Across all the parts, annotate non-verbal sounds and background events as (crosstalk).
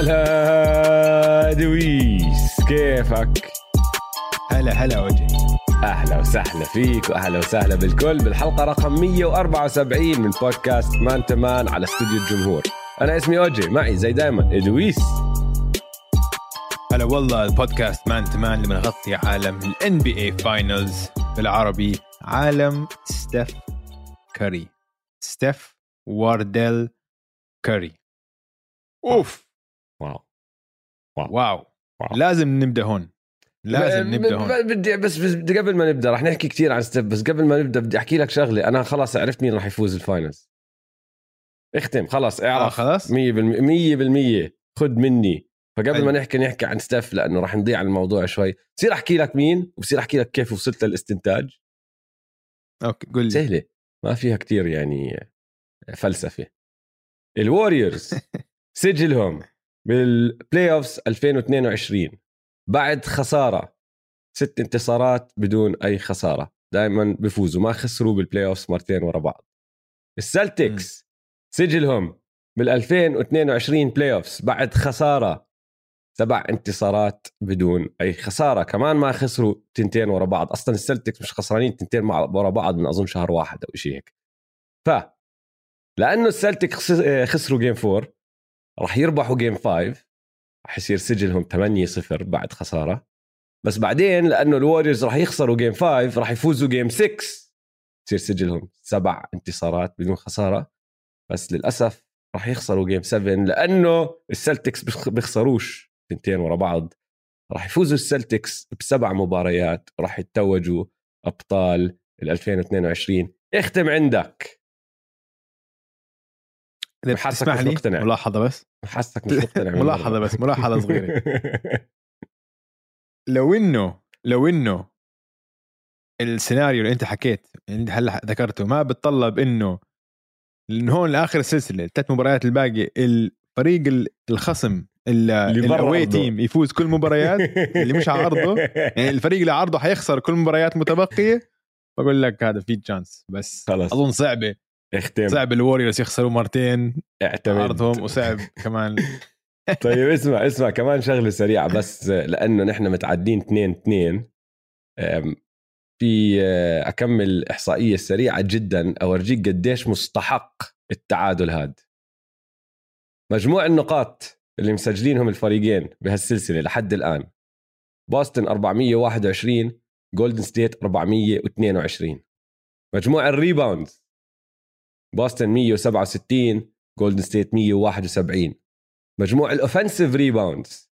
هلا دويس كيفك؟ هلا هلا أوجي أهلا وسهلا فيك وأهلا وسهلا بالكل. بالحلقة رقم 174 من بودكاست مان تمان على استوديو الجمهور. أنا اسمي أوجي معي زي دايما دويس هلا والله البودكاست مان تمان اللي بنغطي عالم ال NBA finals بالعربي عالم ستيف كاري. ستيف وارديل كاري. أوف! wow. wow, wow. لازم نبدأ هون. لازم نبدأ هون. بدي بس, بس بدي قبل ما نبدأ رح نحكي كثير عن ستيف بس قبل ما نبدأ بدي أحكي لك شغلة. أنا خلاص عرفت مين رح يفوز ال finals ختم. خلاص اعرف. آه خلاص. 100% 100% خد مني. فقبل حلو. ما نحكي نحكي عن ستيف لأنه رح نضيع الموضوع شوي. بصير أحكي لك مين وبصير أحكي لك كيف وصلت للاستنتاج. okay قول لي. سهلة. ما فيها كتير يعني فلسفة. ال Warriors. (laughs) سجلهم. بال playoffs 2022 بعد خسارة. ست انتصارات بدون أي خسارة. دائما بيفوزوا ما خسروا بال playoffs مرتين ورا بعض. ال Celtics سجلهم بال 2022 playoffs بعد خسارة. سبع انتصارات بدون أي خسارة. كمان ما خسروا تنتين ورا بعض. أصلا ال Celtics مش خسرانين تنتين مع ورا بعض من أظن شهر واحد أو شيء هيك. ف لأنه ال Celtics خسروا game 4 راح يربحوا game 5 راح يصير سجلهم 8 0 بعد خسارة. بس بعدين لأنه ال Warriors راح يخسروا game 5 راح يفوزوا game 6 يصير سجلهم سبع انتصارات بدون خسارة. بس للأسف راح يخسروا game 7 لأنه ال Celtics بيخ- بيخسروش تنتين ورا بعض. راح يفوزوا ال Celtics بسبع مباريات وراح يتوجوا أبطال ال 2022 اختم عندك. إذا تسمح مش لي مقتنع. ملاحظة بس حاسك مش مقتنع مرة. بس، ملاحظة صغيرة. (laughs) لو إنه لو إنه السيناريو اللي أنت حكيت اللي أنت هلأ ذكرته ما بتطلب إنه من هون لآخر السلسلة الثلاث مباريات الباقي الفريق ال- الخصم أرضه. تيم يفوز كل مباريات اللي مش على أرضه (laughs) يعني الفريق اللي على أرضه حيخسر كل مباريات متبقية بقول لك هذا في chance بس خلص أظن صعبة اختم. صعب ال Warriors يخسروا مرتين على أرضهم وصعب كمان. (laughs) طيب اسمع اسمع كمان شغلة سريعة بس لأنه نحن متعدين 2 2 أم، في أه، أكمل إحصائية سريعة جدا أورجيك قديش مستحق التعادل هاد. مجموع النقاط اللي مسجلينهم الفريقين بهالسلسلة لحد الآن. بوسطن 421 جولدن ستيت 422 مجموع ال rebounds بوسطن 167 جولدن ستيت 171 مجموع ال offensive rebounds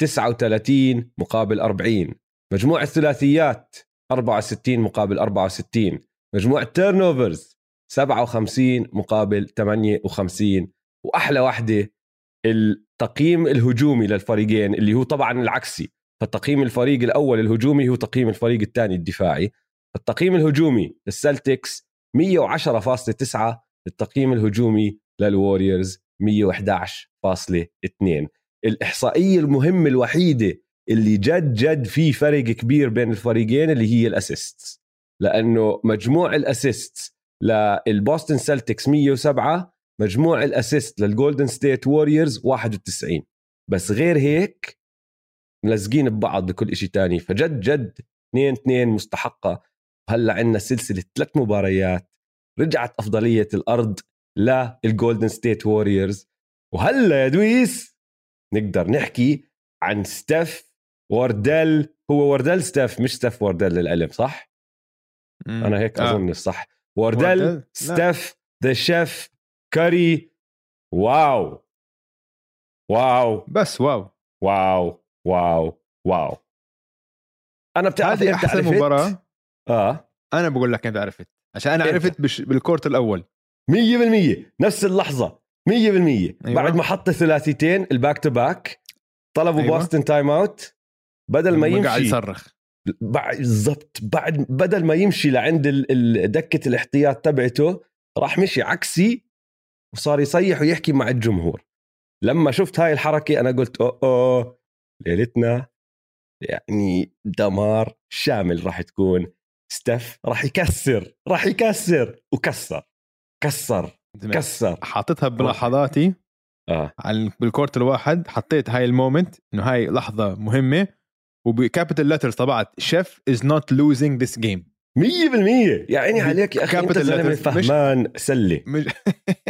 39 مقابل 40 مجموع الثلاثيات 64 مقابل 64 مجموع ال turnovers 57 مقابل 58 وأحلى وحدة التقييم الهجومي للفريقين اللي هو طبعا العكسي. فتقييم الفريق الأول الهجومي هو تقييم الفريق الثاني الدفاعي. التقييم الهجومي لل Celtics 110.9 التقييم الهجومي لل Warriors 111.2 الإحصائية المهمة الوحيدة اللي جد جد في فرق كبير بين الفريقين اللي هي ال assist لأنه مجموع ال assist لل Boston Celtics 107 مجموع ال assist لل Golden State Warriors 91 بس غير هيك ملزقين ببعض بكل شيء تاني. فجد جد 2 2 مستحقة وهلا عندنا سلسلة ثلاث مباريات رجعت أفضلية الأرض لل Golden State Warriors وهلأ يا دويس نقدر نحكي عن ستيف وردل هو وردل ستيف مش ستيف وردل للعلم صح؟ أنا هيك آه. أظن صح وردل وردل؟ لا. ستيف ذا شيف كاري واو واو بس واو واو واو واو أنا بتعرف هذه أحسن؟ مباراة آه أنا بقول لك انت عرفت عشان أنا؟ عرفت بش بالكورت الأول 100% نفس اللحظة 100% أيوة. بعد ما حط ثلاثيتين الباك تو باك طلبوا أيوة. بوستن time out بدل ما لما قاعد يمشي يصرخ بالضبط بعد بدل ما يمشي لعند دكة الاحتياط تبعته راح مشي عكسي وصار يصيح ويحكي مع الجمهور لما شفت هاي الحركة أنا قلت أوه ليلتنا يعني دمار شامل راح تكون ستيف راح يكسر راح يكسر. وكسر. كسر. كسر. حاططها بلحظاتي آه. على بال court الواحد. حطيت هاي ال moment إنه هاي لحظة مهمة. وب capital letters طبعت ستيف is not losing this game 100% يا عيني عليك يا أخي أنت زلمه فهمان سله مش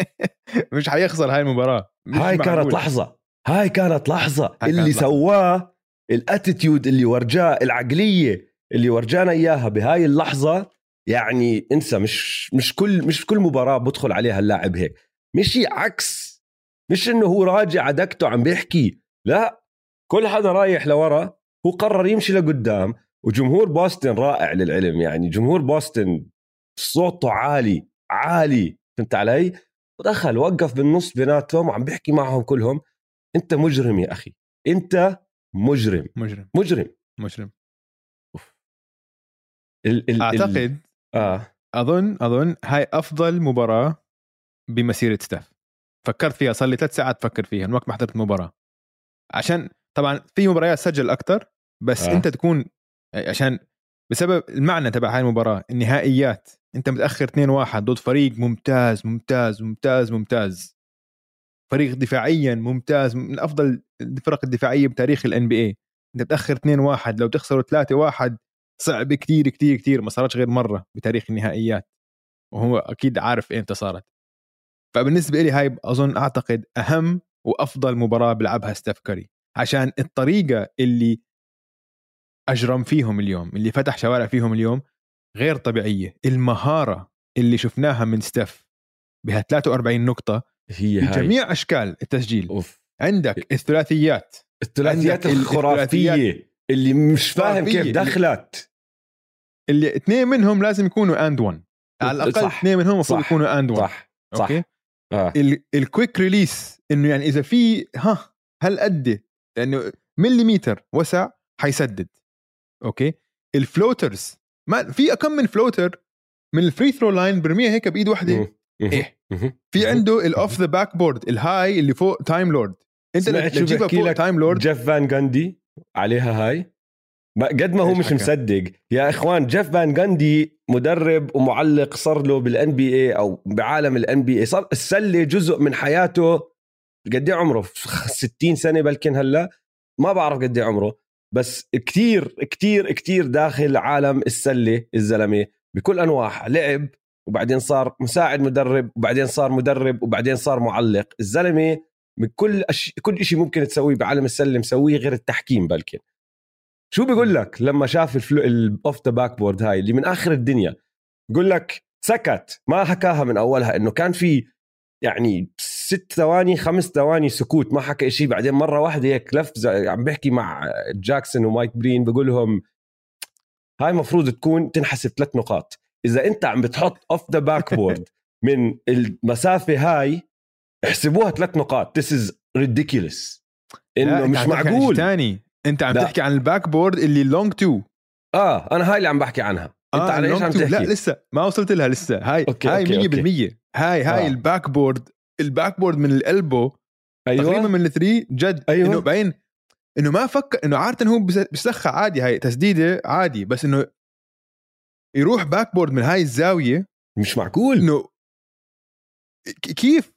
(laughs) مش حيخسر هاي المباراة. هاي كانت معقول. لحظة. هاي كانت لحظة. هاي اللي لحظة. سواه ال attitude اللي ورجاه العقلية. اللي ورجانا إياها بهاي اللحظة يعني أنسى مش مش كل مش كل مباراة بدخل عليها اللاعب هيك. مشي عكس مش إنه هو راجع عدكته عم بيحكي لا. كل حدا رايح لورا هو قرر يمشي لقدام وجمهور بوسطن رائع للعلم يعني جمهور بوسطن صوته عالي عالي فهمت علي؟ ودخل وقف بالنص بيناتهم وعم بيحكي معهم كلهم. أنت مجرم يا أخي أنت مجرم. مجرم. مجرم. مجرم. ال ال أعتقد ال آه. اظن أظن هاي أفضل مباراة بمسيرة ستيف فكرت فيها صار لي ثلاث ساعات أفكر فيها وقت ما حضرت المباراه عشان طبعا في مباريات سجل أكثر بس. آه. أنت تكون عشان بسبب المعنى تبع هاي المباراة النهائيات. أنت متأخر 2-1 ضد فريق ممتاز ممتاز ممتاز ممتاز. فريق دفاعيا ممتاز من أفضل الفرق الدفاعية بتاريخ الان بي اي أنت متأخر 2-1 لو تخسروا 3-1 صعب كتير كتير كتير ما صارتش غير مرة بتاريخ النهائيات وهو أكيد عارف إمتى صارت. فبالنسبة لي هاي أظن أعتقد أهم وأفضل مباراة بيلعبها ستيف كاري عشان الطريقة اللي أجرم فيهم اليوم اللي فتح شوارع فيهم اليوم غير طبيعية المهارة اللي شفناها من ستيف بها 43 نقطة هي هاي. بجميع أشكال التسجيل. أوف. عندك الثلاثيات. الثلاثيات الثلاثيات اللي مش فاهم. كيف دخلت اللي اثنين منهم لازم يكونوا and 1 على الأقل. اثنين منهم المفروض. يكونوا and 1 صح صح okay آه. ال- ال quick release إنه يعني إذا في ها هل قد لأنه مليمتر وسع حيسدد okay ال floaters ما في كم من floater من ال free throw line برميها هيك بإيد واحدة. إيه. مم. في. عنده ال off the backboard الهاي اللي فوق تايم لورد أنت شو تجيبها فوق؟ تايم لورد جيف فان جاندي عليها هاي؟ قد ما هو مش حكى؟ مصدق. يا إخوان جيف فان جاندي مدرب ومعلق صار له بالان بي اي أو بعالم الان بي اي صار السلة جزء من حياته. قد إيه عمره؟ (laughs) 60 سنة بلكن هلأ. ما بعرف قد إيه عمره. بس كتير كتير كتير داخل عالم السلة الزلمة بكل أنواعها. لعب وبعدين صار مساعد مدرب وبعدين صار مدرب وبعدين صار معلق. الزلمة من كل أش... كل شيء ممكن تسويه بعالم السلة مسويه غير التحكيم بلكن. شو بيقول لك لما شاف الفلو ال off the backboard هاي اللي من آخر الدنيا؟ بيقول لك سكت ما حكاها من أولها إنه كان في يعني ست ثواني خمس ثواني سكوت ما حكى شيء بعدين مرة واحدة هيك لف عم بيحكي مع جاكسون ومايك برين بقول لهم هاي مفروض تكون تنحسب ثلاث نقاط. إذا أنت عم بتحط off the backboard من المسافة هاي احسبوها ثلاث نقاط. This is ridiculous. إنه مش معقول. ثاني أنت عم. تحكي عن ال backboard اللي long two آه أنا هاي اللي عم بحكي عنها. أنت آه على إيش عم two. لا تحكي؟ لسه. ما وصلت لها لسه. هاي okay، هاي okay، 100% هاي هاي آه. ال backboard ال backboard من ال elbow أيوه. تقريبا من ال three جد. أيوة. إنه بعدين إنه ما فكر إنه عادة هو بس- بيسخى عادي. هاي تسديدة عادي. بس إنه يروح backboard من هاي الزاوية. مش معقول. إنه كيف؟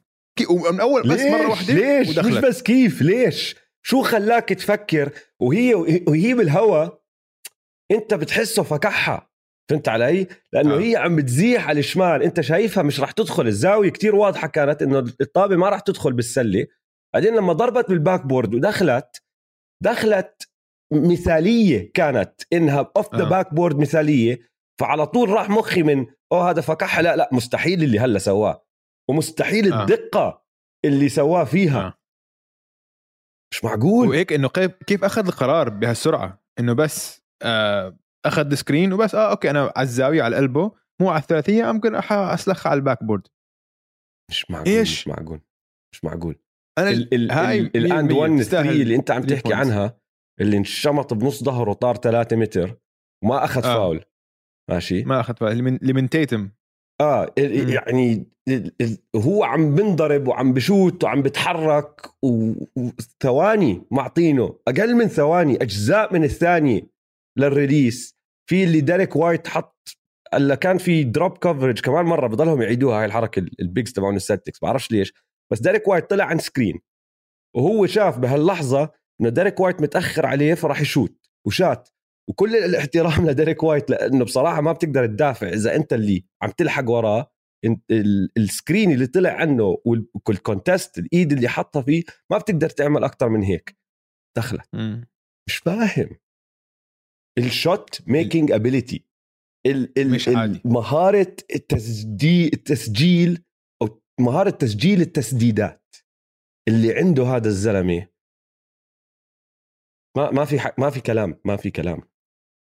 ومن أول بس؟ مرة واحدة ليش؟ مش ودخلت. بس كيف ليش؟ شو خلاك تفكر؟ وهي وهي بالهوا أنت بتحسه فكحها. فهمت علي؟ لأنه آه. هي عم بتزيح على الشمال. أنت شايفها مش رح تدخل. الزاوية كتير واضحة كانت إنه الطابة ما رح تدخل بالسلة. بعدين لما ضربت بال backboard ودخلت دخلت مثالية كانت. إنها off the آه. backboard مثالية. فعلى طول راح مخي من أوه هذا فكحها. لا لا مستحيل اللي هلا سواه. ومستحيل آه. الدقة اللي سواه فيها آه. مش معقول وهيك إنه كيف كيف أخذ القرار بهالسرعة إنه بس آه أخذ screen وبس آه okay أنا على الزاوية على القلبه مو على الثلاثية ممكن أح- أسلخها على ال backboard مش معقول إيش؟ مش معقول مش معقول أنا ال ال هاي ال ال and 1 تستاهل 3 اللي أنت عم تحكي. عنها اللي انشمط بنص ظهره طار 3 متر وما أخذ آه. فاول ماشي ما أخذ من اللي من تيتم آه ال- مم. يعني هو عم بنضرب وعم بشوت وعم بتحرك وثواني معطينه أقل من ثواني أجزاء من الثانية لل release. في اللي ديريك وايت حط الا كان في drop coverage كمان مرة بضلهم يعيدوها هاي الحركة ال- ال bigs تبعون السلتكس بعرفش ليش. بس ديريك وايت طلع عن screen وهو شاف بهاللحظة إنه ديريك وايت متأخر عليه فراح يشوت وشات. وكل الاحترام لديريك وايت لأنه بصراحة ما بتقدر تدافع. إذا أنت اللي عم تلحق وراه ال screen اللي طلع عنه وال contest الإيد اللي حطها فيه ما بتقدر تعمل أكثر من هيك. دخلت مش فاهم. ال shot making ability. مهاره التسجيل التسجيل أو مهارة تسجيل التسديدات. اللي عنده هذا الزلمة ما ما في ما في كلام ما في كلام.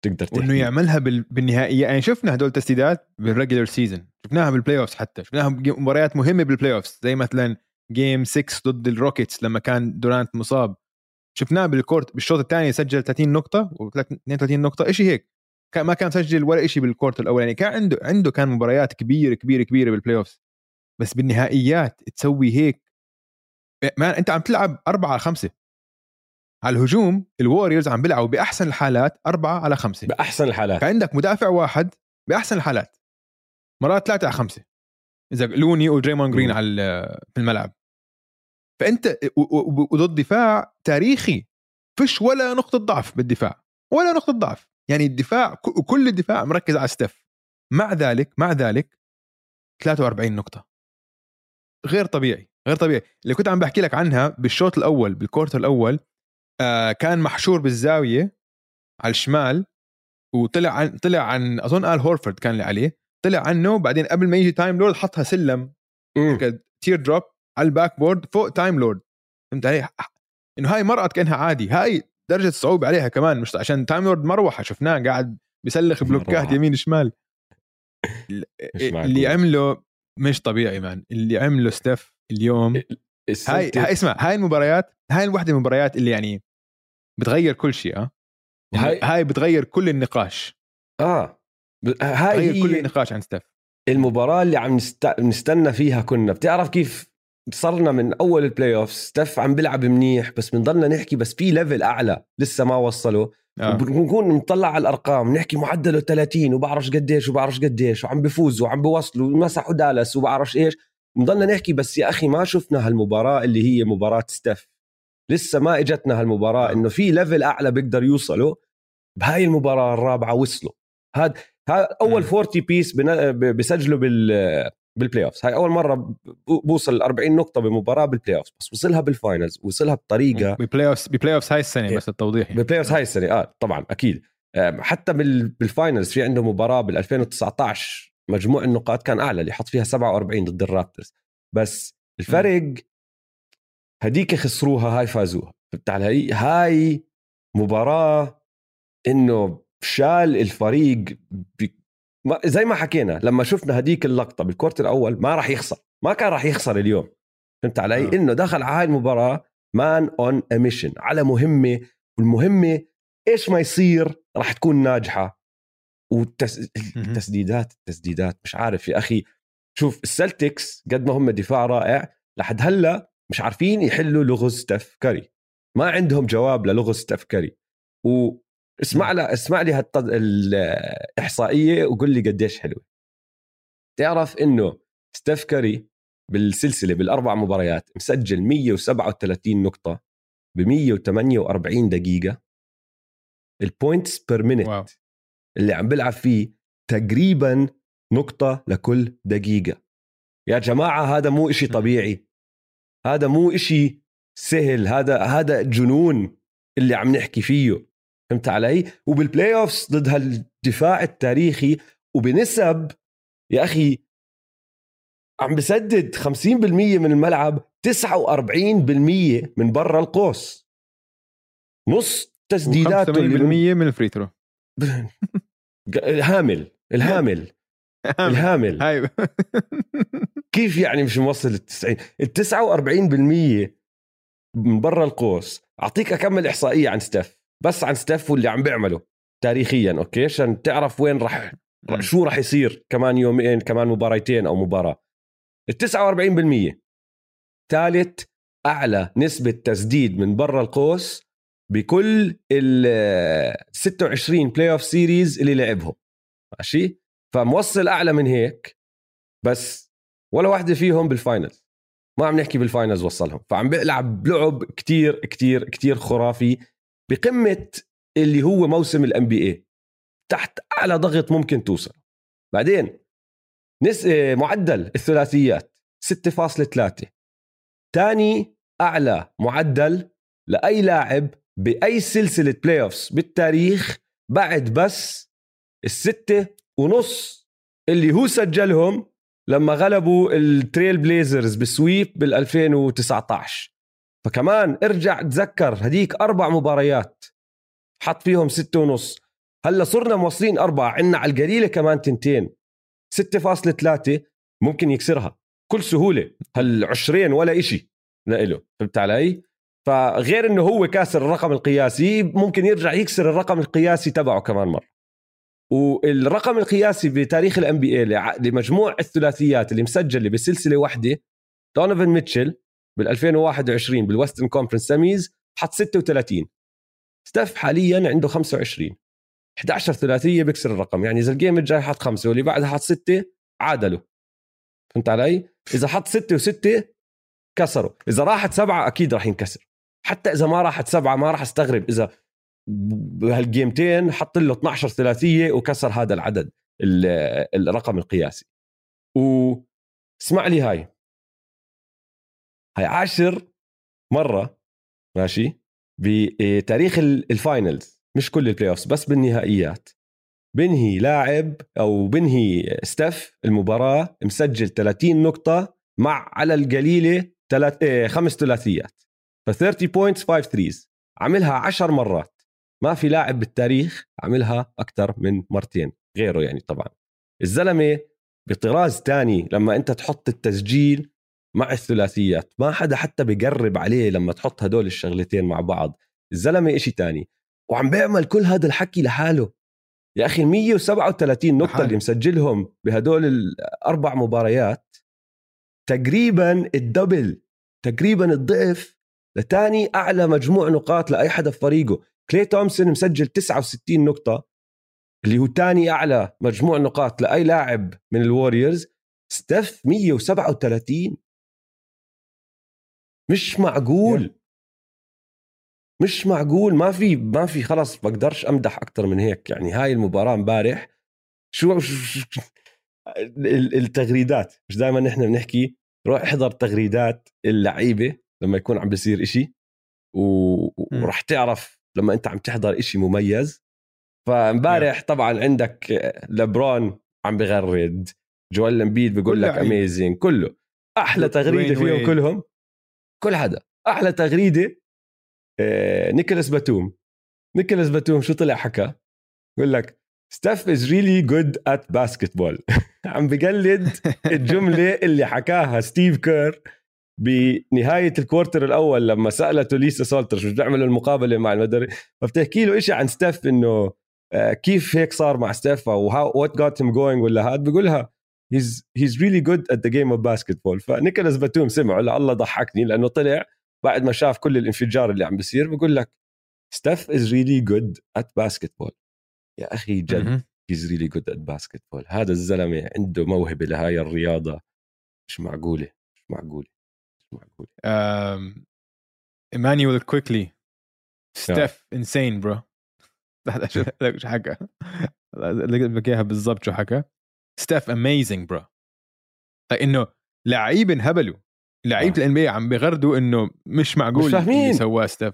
تقدر تحكي وانه يعملها بالنهائية. يعني شفنا هدول التسديدات بال regular season شفناها بال playoffs حتى. شفناها مباريات مهمة بال playoffs زي مثلا game 6 ضد ال Rockets لما كان دورانت مصاب. شفناه بال quarter بالشوط الثاني سجل 30 نقطة و32 نقطة شيء هيك. ما كان سجل ولا شيء بال quarter الأولاني. كان عنده عنده كان مباريات كبيرة كبيرة كبيرة بال playoffs بس بالنهائيات تسوي هيك. ما أنت عم تلعب أربعة على خمسة. على الهجوم ال Warriors عم بيلعبوا بأحسن الحالات أربعة على خمسة. بأحسن الحالات. فعندك مدافع واحد بأحسن الحالات. مرات ثلاثة على خمسة. إذا لوني ودريمون جرين على في الملعب. فأنت وضد دفاع تاريخي فيش ولا نقطة ضعف بالدفاع. ولا نقطة ضعف. يعني الدفاع كل الدفاع مركز على ستيف. مع ذلك مع ذلك 43 نقطة. غير طبيعي غير طبيعي. اللي كنت عم بحكي لك عنها بالشوط الأول بال quarter الأول آه كان محشور بالزاوية على الشمال وطلع عن طلع عن أظن آل هورفورد كان اللي عليه طلع عنه بعدين قبل ما يجي Time Lord حطها سلم teardrop على ال backboard فوق Time Lord فهمت علي؟ إنه هاي مرقت كأنها عادي هاي درجة الصعوبه عليها كمان مش عشان Time Lord مروحه شفناه قاعد بيسلخ بلوكات يمين شمال. (laughs) اللي عمله مش طبيعي man اللي عمله ستيف اليوم هاي هاي اسمع هاي المباريات هاي الوحدة من المباريات اللي يعني بتغير كل شيء آه. هاي هاي بتغير كل النقاش. آه. هاي هي كل النقاش عن ستيف. المباراة اللي عم نست... نستنى فيها كنا. بتعرف كيف صرنا من أول ال playoff ستيف عم بيلعب منيح بس بنضلنا نحكي بس في level أعلى لسه ما وصلوا. آه. بنكون نطلع على الأرقام نحكي معدله 30 وبعرفش قديش وبعرفش قديش وعم بفوزوا وعم بوصلوا ومسحوا دالاس وبعرفش إيش. بنضلنا نحكي بس يا أخي ما شفنا هالمباراة اللي هي مباراة ستيف. لسه ما إجتنا هالمباراة إنه في level أعلى بيقدر يوصلوا بهاي المباراة الرابعة وصلوا. هذا هذا أول 40 piece بسجلوا بال بال playoff هاي أول مرة بوصل 40 نقطة بمباراة بال playoff بس وصلها بال finals وصلها بطريقة ب playoff ب playoff هاي السنة بس التوضيح يعني. ب playoff هاي السنة آه طبعا أكيد. حتى بال finals في عنده مباراة بال 2019 مجموع النقاط كان أعلى اللي حط فيها 47 ضد ال Raptors. بس الفرق هديك خسروها هاي فازوها. فهمت علي؟ هاي مباراة إنه شال الفريق زي ما حكينا لما شفنا هديك اللقطة بال quarter الأول ما راح يخسر ما كان راح يخسر اليوم. فهمت علي؟ آه. إنه دخل على هاي المباراة man on a mission على مهمة والمهمة إيش ما يصير راح تكون ناجحة. والتسديدات التسديدات مش عارف يا أخي. شوف ال Celtics قد ما هم دفاع رائع لحد هلأ مش عارفين يحلوا لغز ستيف كاري. ما عندهم جواب للغز ستيف كاري. واسمع لا اسمع لي هالتد... الإحصائية وقول لي قديش حلوة. تعرف إنه ستيف كاري بالسلسلة بالأربع مباريات مسجل 137 نقطة ب 148 دقيقة. ال points per minute اللي عم بلعب فيه تقريبا نقطة لكل دقيقة. يا جماعة هذا مو إشي طبيعي. هذا مو إشي سهل. هذا هذا جنون اللي عم نحكي فيه. فهمت علي؟ وبال playoffs ضد هالدفاع التاريخي وبنسب يا أخي عم بسدد 50% من الملعب 49% من برا القوس. نص تسديداته 80% من ال free throw الهامل الهامل الهامل. هاي. كيف يعني مش موصل ال 90 ال 49% من برا القوس. أعطيك أكمل إحصائية عن ستيف بس عن ستيف واللي عم بيعمله تاريخيا أوكي؟ عشان تعرف وين راح شو راح يصير كمان يومين كمان مباريتين أو مباراة. ال 49% ثالث أعلى نسبة تسديد من برا القوس بكل ال 26 playoff series اللي لعبهم. ماشي؟ فموصل أعلى من هيك بس ولا واحدة فيهم بال final ما عم نحكي بال finals وصلهم. فعم بيلعب لعب كتير كتير كتير خرافي بقمة اللي هو موسم ال MVP تحت أعلى ضغط ممكن توصل. بعدين نس معدل الثلاثيات 6.3 ثاني أعلى معدل لأي لاعب بأي سلسلة playoffs بالتاريخ بعد بس الستة ونص اللي هو سجلهم لما غلبوا ال Trail Blazers ب sweep بال 2019 فكمان ارجع تذكر هديك أربع مباريات حط فيهم ستة ونص. هلأ صرنا موصلين أربعة عنا على القليلة كمان تنتين. 6.3 ممكن يكسرها كل سهولة هالعشرين ولا إشي لإله فهمت علي؟ فغير إنه هو كاسر الرقم القياسي ممكن يرجع يكسر الرقم القياسي تبعه كمان مرة. والرقم القياسي بتاريخ ال NBA لمجموع الثلاثيات اللي مسجله بسلسلة واحدة دونوفان ميتشل بال 2021 بال Western Conference semis حط 36 ستيف حاليا عنده 25 11 ثلاثية بيكسر الرقم يعني إذا ال game الجاي حط خمسة واللي بعدها حط ستة عادلوا فهمت علي؟ إذا حط ستة وستة كسروا. إذا راحت سبعة أكيد راح ينكسر. حتى إذا ما راحت سبعة ما راح أستغرب. إذا بهال game تين حط له 12 ثلاثية وكسر هذا العدد الرقم القياسي. واسمع لي هاي. هاي عاشر مرة ماشي بتاريخ ال finals مش كل ال play بس بالنهائيات. بنهي لاعب أو بنهي ستيف المباراة مسجل 30 نقطة مع على القليلة ثلاث خمس ثلاثيات. ف 30 points 5 threes عملها 10 مرات. ما في لاعب بالتاريخ عملها أكثر من مرتين غيره يعني طبعا. الزلمة بطراز تاني لما أنت تحط التسجيل مع الثلاثيات ما حدا حتى بيقرب عليه لما تحط هدول الشغلتين مع بعض. الزلمة إشي تاني. وعم بيعمل كل هذا الحكي لحاله. يا أخي 137 نقطة اللي مسجلهم بهدول الاربع مباريات تقريبا الدبل تقريبا الضعف لتاني أعلى مجموع نقاط لأي حدا في فريقه. كلي تومسون مسجل 69 نقطة اللي هو تاني أعلى مجموع نقاط لأي لاعب من الووريورز. ستيف 137 مش معقول. مش معقول. ما في ما في خلص بقدرش أمدح أكثر من هيك. يعني هاي المباراة امبارح شو, شو التغريدات. مش دائما نحن بنحكي روح احضر تغريدات اللعيبة. لما يكون عم بيصير إشي وراح تعرف لما أنت عم تحضر إشي مميز. فامبارح طبعا عندك لبرون عم بغرد جوال إمبيد بيقول لك amazing كله. أحلى تغريدة فيهم كلهم كل حدا. أحلى تغريدة آه، نيكولاس باتوم. نيكولاس باتوم شو طلع حكى؟ بقول لك Steph is really good at basketball عم بقلد (laughs) الجملة اللي حكاها ستيف كير. بنهاية ال quarter الأول لما سالته ليسا سالترز شو بتعمل المقابلة مع المدرب فبتحكي له شيء عن ستيف إنه آه، كيف هيك صار مع ستيف أو what got him going ولا هاد بقولها he's he's really good at the game of basketball فنيكولاس باتوم سمعه الله ضحكني لأنه طلع بعد ما شاف كل الانفجار اللي عم بيصير بقول لك Steph is really good at basketball يا أخي جد he's really good at basketball هذا الزلمة عنده موهبة لهاي الرياضة. مش معقولة مش معقولة. (laughs) مش معقوله (laughs) ايمانويل كويكلي Steph insane bro شو حكى لك اياها بالضبط شو حكى. Steph amazing bro إنه لعيب انهبلوا. لعيبه ال NB عم بغردوا إنه مش معقول مش اللي سواه ستيف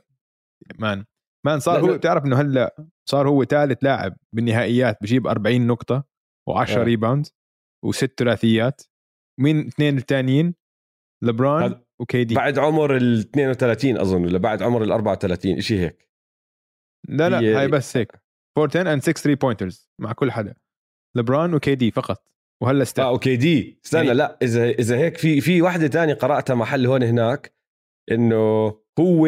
man man صار هو بتعرف إنه هلأ صار هو ثالث لاعب بالنهائيات بجيب 40 نقطة و10 rebound وست ثلاثيات. مين اثنين الثانيين لبران وكي دي. بعد عمر ال 32 أظن ولا بعد عمر ال 34 شيء هيك. لا لا هي... هاي بس هيك. 4 10 and 6 3 بوينترز مع كل حدا. لبران وكي دي فقط. وهلا ستيف آه أوكي دي. استنى يعني... لا إذا إذا هيك في في وحدة تانية قرأتها محل هون هناك إنه هو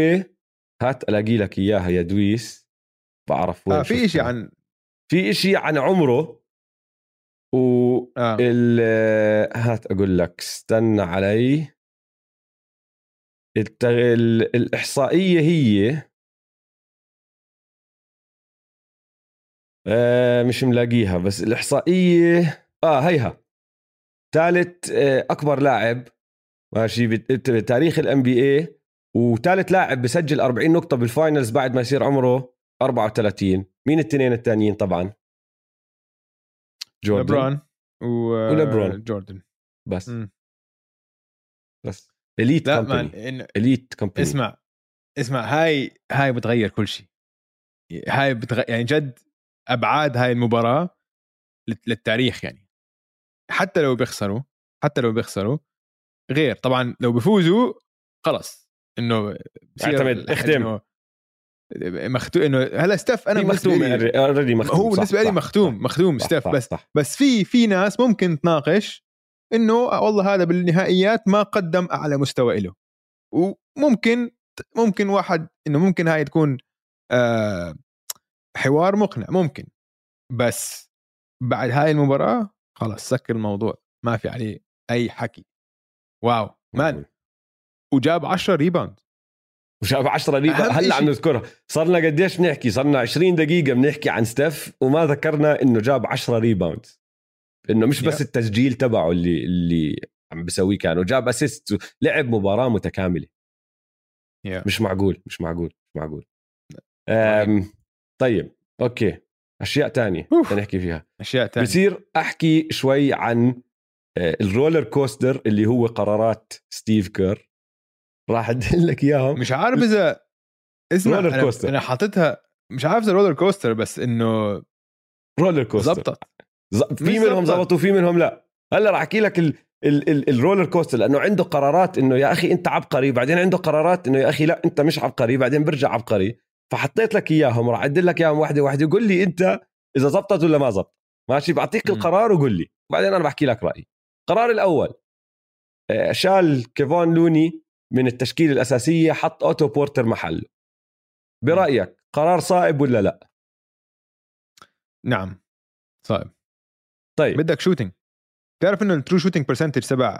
هات ألاقي لك إياها يا دويس. بعرف وين آه في شيء عن في شيء عن عمره و آه. هات أقول لك استنى علي. التغ... الإحصائية هي آه مش ملاقيها بس الإحصائية آه هيها. ثالث آه أكبر لاعب ماشي بت- بتاريخ ال NBA وثالث لاعب بسجل 40 نقطة بال finals بعد ما يصير عمره 34 مين الاثنين الثانيين طبعا؟ جوردن. لبرون و... ولبرون. جوردن. بس. مم. بس. اليت لا كومباني إن... اليت كومباني اسمع اسمع هاي هاي بتغير كل شيء. هاي بتغ... يعني جد أبعاد هاي المباراة لل- للتاريخ يعني. حتى لو بيخسروا حتى لو بيخسروا غير. طبعا لو بيفوزوا خلص إنه اعتمد، اختم. إنه مختوم إنه هلا ستيف أنا مختوم already مختوم هو بالنسبة لي مختوم صح، مختوم صح، صح، بس صح. بس في في ناس ممكن تناقش إنه والله هذا بالنهائيات ما قدم أعلى مستوى له وممكن ممكن واحد إنه ممكن هاي تكون آه حوار مقنع ممكن. بس بعد هاي المباراة خلاص سكر الموضوع ما في عليه أي حكي. wow man. وجاب 10 rebound وجاب 10 reb أهم هلأ عم نذكرها. صرنا قديش بنحكي؟ صرنا 20 دقيقة بنحكي عن ستيف وما ذكرنا إنه جاب 10 rebound إنه مش بس. التسجيل تبعه اللي اللي عم بسويه كان وجاب assist لعب مباراة متكاملة. Yeah. مش معقول مش معقول مش معقول. أم طيب okay. أشياء تانية. نحكي فيها. أشياء ثانية بصير أحكي شوي عن آه، ال roller coaster اللي هو قرارات ستيف كير. راح أدل لك إياهم. مش عارف إذا اسمها roller أنا, coaster. أنا حاططها مش عارف إذا roller coaster بس إنه roller coaster زبطت في منهم. زبطوا في منهم لا. هلا راح أحكي لك ال ال ال ال roller coaster لأنه عنده قرارات إنه يا أخي أنت عبقري بعدين عنده قرارات إنه يا أخي لا أنت مش عبقري بعدين برجع عبقري. فحطيت لك إياهم راح اعدل لك إياهم واحدة واحدة قول لي أنت إذا زبطت ولا ما زبط. ماشي؟ بعطيك مم. القرار وقول لي. بعدين أنا بحكي لك رأيي. القرار الأول آه، شال كيفون لوني من التشكيلة الأساسية حط أوتو بورتر محله. برأيك قرار صائب ولا لا؟ نعم. صائب طيب. بدك shooting تعرف إنه ال true shooting percentage تبع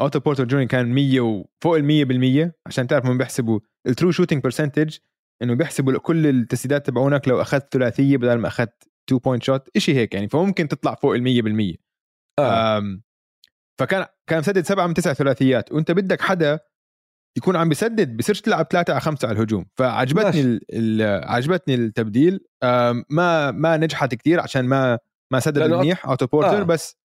اوتو بورتر جونيور كان 100 وفوق ال 100% عشان تعرف هم بيحسبوا ال true shooting percentage إنه بيحسبوا كل التسديدات تبعونك لو أخذت ثلاثية بدل ما أخذت 2 point shot شيء هيك يعني. فممكن تطلع فوق ال 100% آه. فكان كان مسدد سبعة من تسع ثلاثيات. وأنت بدك حدا يكون عم بيسدد بصيرش تلعب ثلاثة على خمسة على الهجوم. فعجبتني. ال ال عجبتني التبديل. ما ما نجحت كتير عشان ما ما سدد منيح أوتو بورتر آه. بس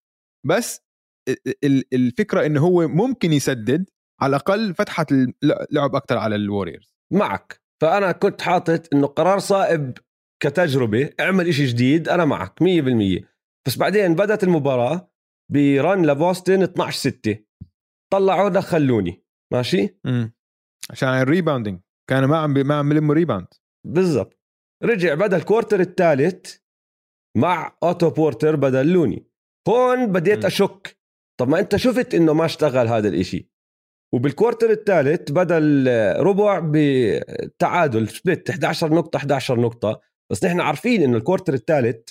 بس ال- ال- الفكرة انه هو ممكن يسدد على الأقل فتحت اللعب أكثر على الوريورز معك. فأنا كنت حاطط إنه قرار صائب كتجربة اعمل إشي جديد أنا معك 100% بس بعدين بدأت المباراة ب run لبوسطن 12 6 طلعوا دخلوا لوني. ماشي؟ عشان ال rebounding كانوا ما عم ما عم بيلموا rebound بالضبط. رجع بدأ ال quarter الثالث. مع اوتو بورتر بدل لوني هون بديت. أشك. طب ما أنت شفت إنه ما اشتغل هذا الإشي. وبال quarter الثالث بدل ربع بتعادل split 11 نقطة 11 نقطة. بس نحن عارفين إنه ال quarter الثالث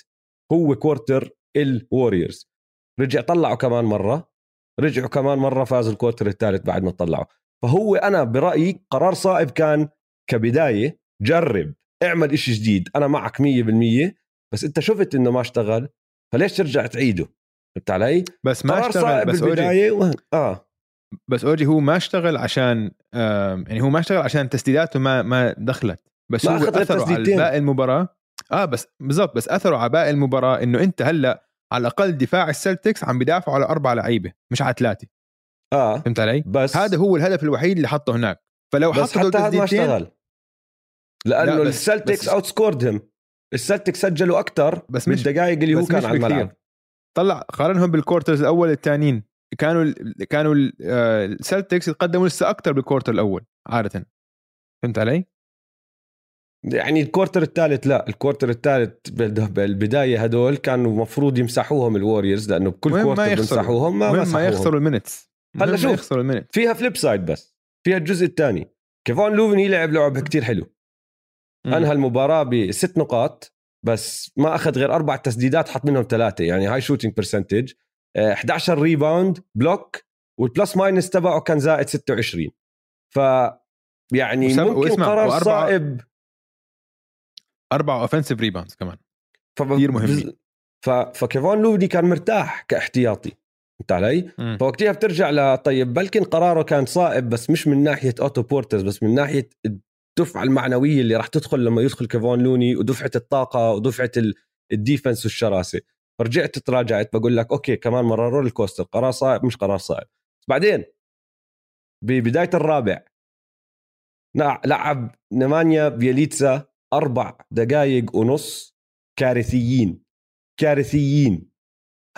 هو quarter الوريورز رجع طلعوا كمان مرة. رجعوا كمان مرة فازوا ال quarter الثالث بعد ما طلعوا. فهو أنا برأيي قرار صائب كان كبداية جرب اعمل إشي جديد. أنا معك 100% بس انت شفت انه ما اشتغل فليش ترجع تعيده؟ فهمت علي؟ بس ما اشتغل بس أوجي بالبداية و... آه. بس اوجي هو ما اشتغل عشان آم، يعني هو ما اشتغل عشان تسديداته ما ما دخلت. بس ما هو اثروا على. باقي المباراة. آه بس بالضبط بس اثروا على باقي المباراة إنه أنت هلأ على الأقل دفاع السلتكس عم بدافعوا على أربع لعيبة مش على ثلاثة. آه فهمت علي؟ بس هذا هو الهدف الوحيد اللي حطه هناك. فلو بس حط حتى هذا ما اشتغل. لأنه لا، السلتكس outscored هم السلتكس سجلوا أكثر بس مش- بالدقائق اللي هو كان على. الملعب طلع قارنهم بال quarters الأول الثانيين كانوا ال- كانوا آه، السلتكس يتقدموا لسه أكثر بال quarter الأول عادة فهمت علي؟ يعني ال quarter الثالث لا ال quarter الثالث بال- بالبداية هدول كانوا المفروض يمسحوهم الوريورز لأنه بكل quarter يخسروا. بيمسحوهم ما ما يخسروا ال minutes هلا شوف. يخسروا ال minute فيها flip side بس فيها الجزء الثاني كيفون لوني لعب لعب كتير حلو أنهى المباراة بست نقاط بس ما أخذ غير أربع تسديدات حط منهم ثلاثة يعني هاي shooting percentage 11 rebound block وال plus minus تبعه كان زائد 26 ف يعني ممكن قرار وأربعة- صائب. أربع offensive rebounds كمان. ف... كتير مهمين. ف... فكيفون لوني كان مرتاح كاحتياطي فهمت علي؟ فوقتها بترجع لطيب بلكن قراره كان صائب بس مش من ناحية اوتو بورترز بس من ناحية الدفعه المعنوية اللي راح تدخل لما يدخل كيفون لوني ودفعة الطاقة ودفعة ال- ال defense والشراسة. فرجعت تراجعت بقول لك okay كمان مرة roller coaster قرار صائب مش قرار بس بعدين ببداية الرابع لعب نمانيا بيليتسا أربع دقائق ونص كارثيين. كارثيين.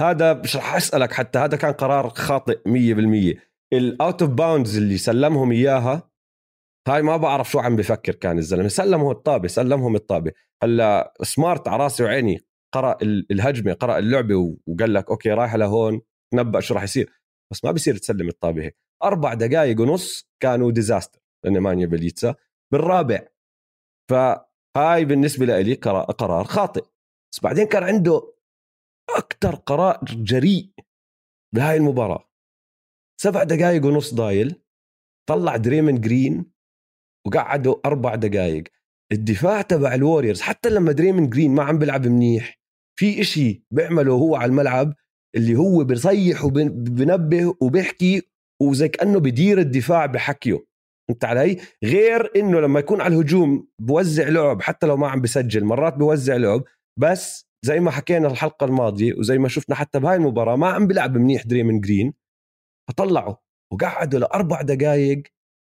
هذا مش راح أسألك حتى هذا كان قرار خاطئ 100% ال out of bounds اللي سلمهم إياها هاي ما بعرف شو عم بفكر كان الزلمة. سلمهم الطابة سلمهم الطابة. هلأ سمارت على راسي وعيني قرأ ال- الهجمة قرأ اللعبة وقال لك okay رايحة لهون تنبأ شو راح يصير. بس ما بيصير تسلم الطابة هيك. أربع دقائق ونص كانوا disaster لنمانيا بليتسا بالرابع فهاي بالنسبة لي قرار خاطئ. بس بعدين كان عنده أكثر قرار جريء بهاي المباراة. سبع دقائق ونص ضايل طلع دريمن جرين وقعدوا أربع دقائق الدفاع تبع الوريورز حتى لما دريمن جرين ما عم بيلعب منيح في إشي بيعمله هو على الملعب اللي هو بيصيح وبنبه وبيحكي وزي كأنه بدير الدفاع بحكيه. انت علي؟ غير إنه لما يكون على الهجوم بوزع لعب حتى لو ما عم بسجل مرات بوزع لعب بس زي ما حكينا الحلقة الماضية وزي ما شفنا حتى بهاي المباراة ما عم بيلعب منيح دريمن جرين فطلعوا وقعدوا لأربع دقائق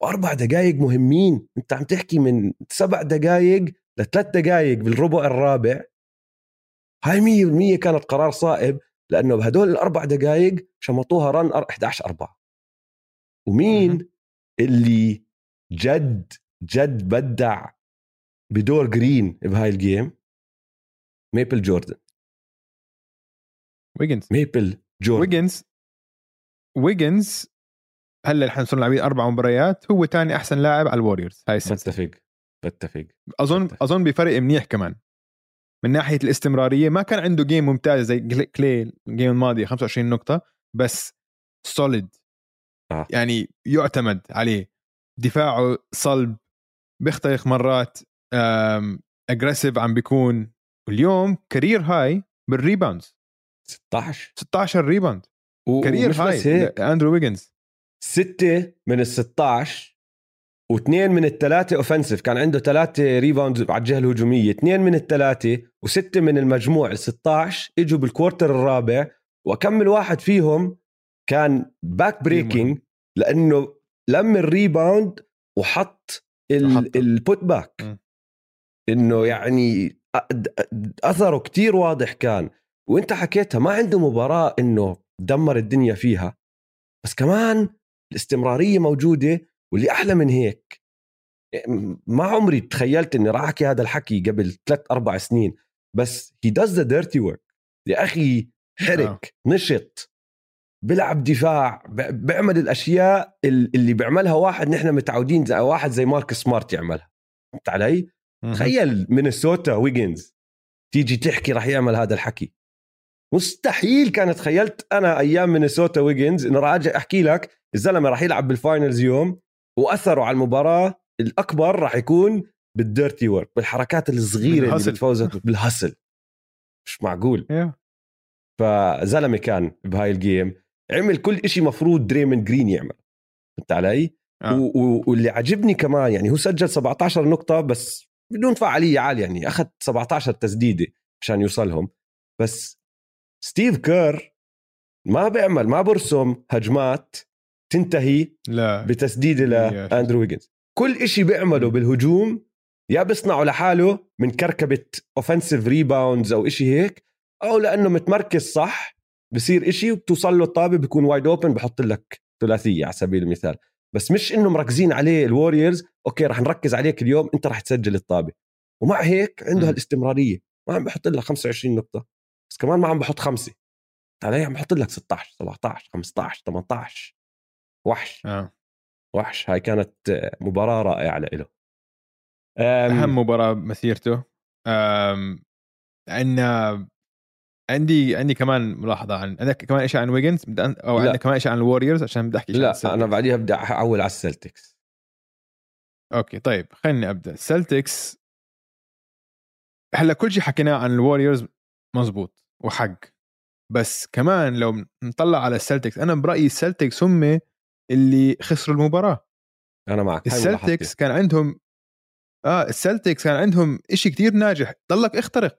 وأربع دقائق مهمين. أنت عم تحكي من سبع دقائق لثلاث دقائق بالربع الرابع. هاي مية بالمية كانت قرار صائب لأنه بهدول الأربع دقائق شمطوها run 11 4 ومين. اللي جد جد بدع بدور جرين بهاي ال game؟ Maple Jordan. ويجنز. Maple Jordan. ويجنز. ويجنز هلا الحين صرنا لاعبين أربع مباريات هو تاني أحسن لاعب على الوريورز. هاي السنة. بتفق بتفق أظن بتفق. أظن بفرق منيح كمان. من ناحية الاستمرارية ما كان عنده game ممتاز زي كلي- ال game الماضي 25 نقطة بس solid آه. يعني يعتمد عليه. دفاعه صلب بيخترق مرات aggressive عم بيكون. اليوم career high بال rebounds 16 16 rebound و- career high اندرو ويجنز. ستة من ال 16 واثنين من الثلاثة offensive كان عنده ثلاثة rebound على الجهة الهجومية. اثنين من الثلاثة وستة من المجموع ال 16 إجوا بال quarter الرابع. واكمل واحد فيهم كان back breaking لأنه لم ال rebound وحط. ال put back. إنه يعني أثره كتير واضح كان. وإنت حكيتها ما عنده مباراة إنه دمر الدنيا فيها. بس كمان الاستمرارية موجودة واللي أحلى من هيك. ما عمري تخيلت إني راح أحكي هذا الحكي قبل ثلاث أربع سنين بس he does the dirty work. يا أخي حرك نشط بيلعب دفاع بيعمل الأشياء ال- اللي بيعملها واحد نحن متعودين زي واحد زي مارك سمارت يعملها. فهمت علي؟ تخيل مينيسوتا ويجنز تيجي تحكي راح يعمل هذا الحكي. مستحيل كان تخيلت أنا أيام مينيسوتا ويجنز إنه راح أجي أحكي لك الزلمة راح يلعب بال finals يوم واثره على المباراة الأكبر راح يكون بال dirty work بالحركات الصغيرة اللي بال hustle. بتفوزك بال hustle مش معقول. فزلمة كان بهاي ال game عمل كل إشي مفروض دريموند جرين يعمل فهمت علي؟ آه. و- واللي عجبني كمان يعني هو سجل 17 نقطة بس بدون فعالية عالية يعني أخذ 17 تسديدة عشان يوصلهم بس ستيف كير ما بيعمل ما برسم هجمات تنتهي لا. شو لأندرو ويجنز كل إشي بيعمله. بالهجوم يا بيصنعه لحاله من كركبة offensive rebounds أو إشي هيك أو لأنه متمركز صح بصير إشي وبتوصل له الطابة بيكون wide open بحط لك ثلاثية على سبيل المثال. بس مش إنه مركزين عليه الوريورز okay رح نركز عليك اليوم أنت رح تسجل الطابة. ومع هيك عنده م. هالاستمرارية. ما عم بحط لك 25 نقطة بس كمان ما عم بحط خمسة. علي عم بحط لك 16 17 15 18 وحش. آه. وحش. هاي كانت مباراة رائعة له. أهم مباراة مسيرته. أم... عندنا عندي عندي كمان ملاحظة عن عندك كمان شيء عن ويجنز أو. عندك كمان شيء عن الوريورز عشان بدي أحكي لا. أنا بعديها بدي احول على السلتكس okay طيب خليني أبدأ. السلتكس هلأ كل شيء حكيناه عن الوريورز مزبوط وحق. بس كمان لو نطلع على السلتكس أنا برأيي السلتكس هم اللي خسروا المباراة. أنا معك السلتكس. كان عندهم آه السلتكس كان عندهم إشي كتير ناجح. ضلك اخترق.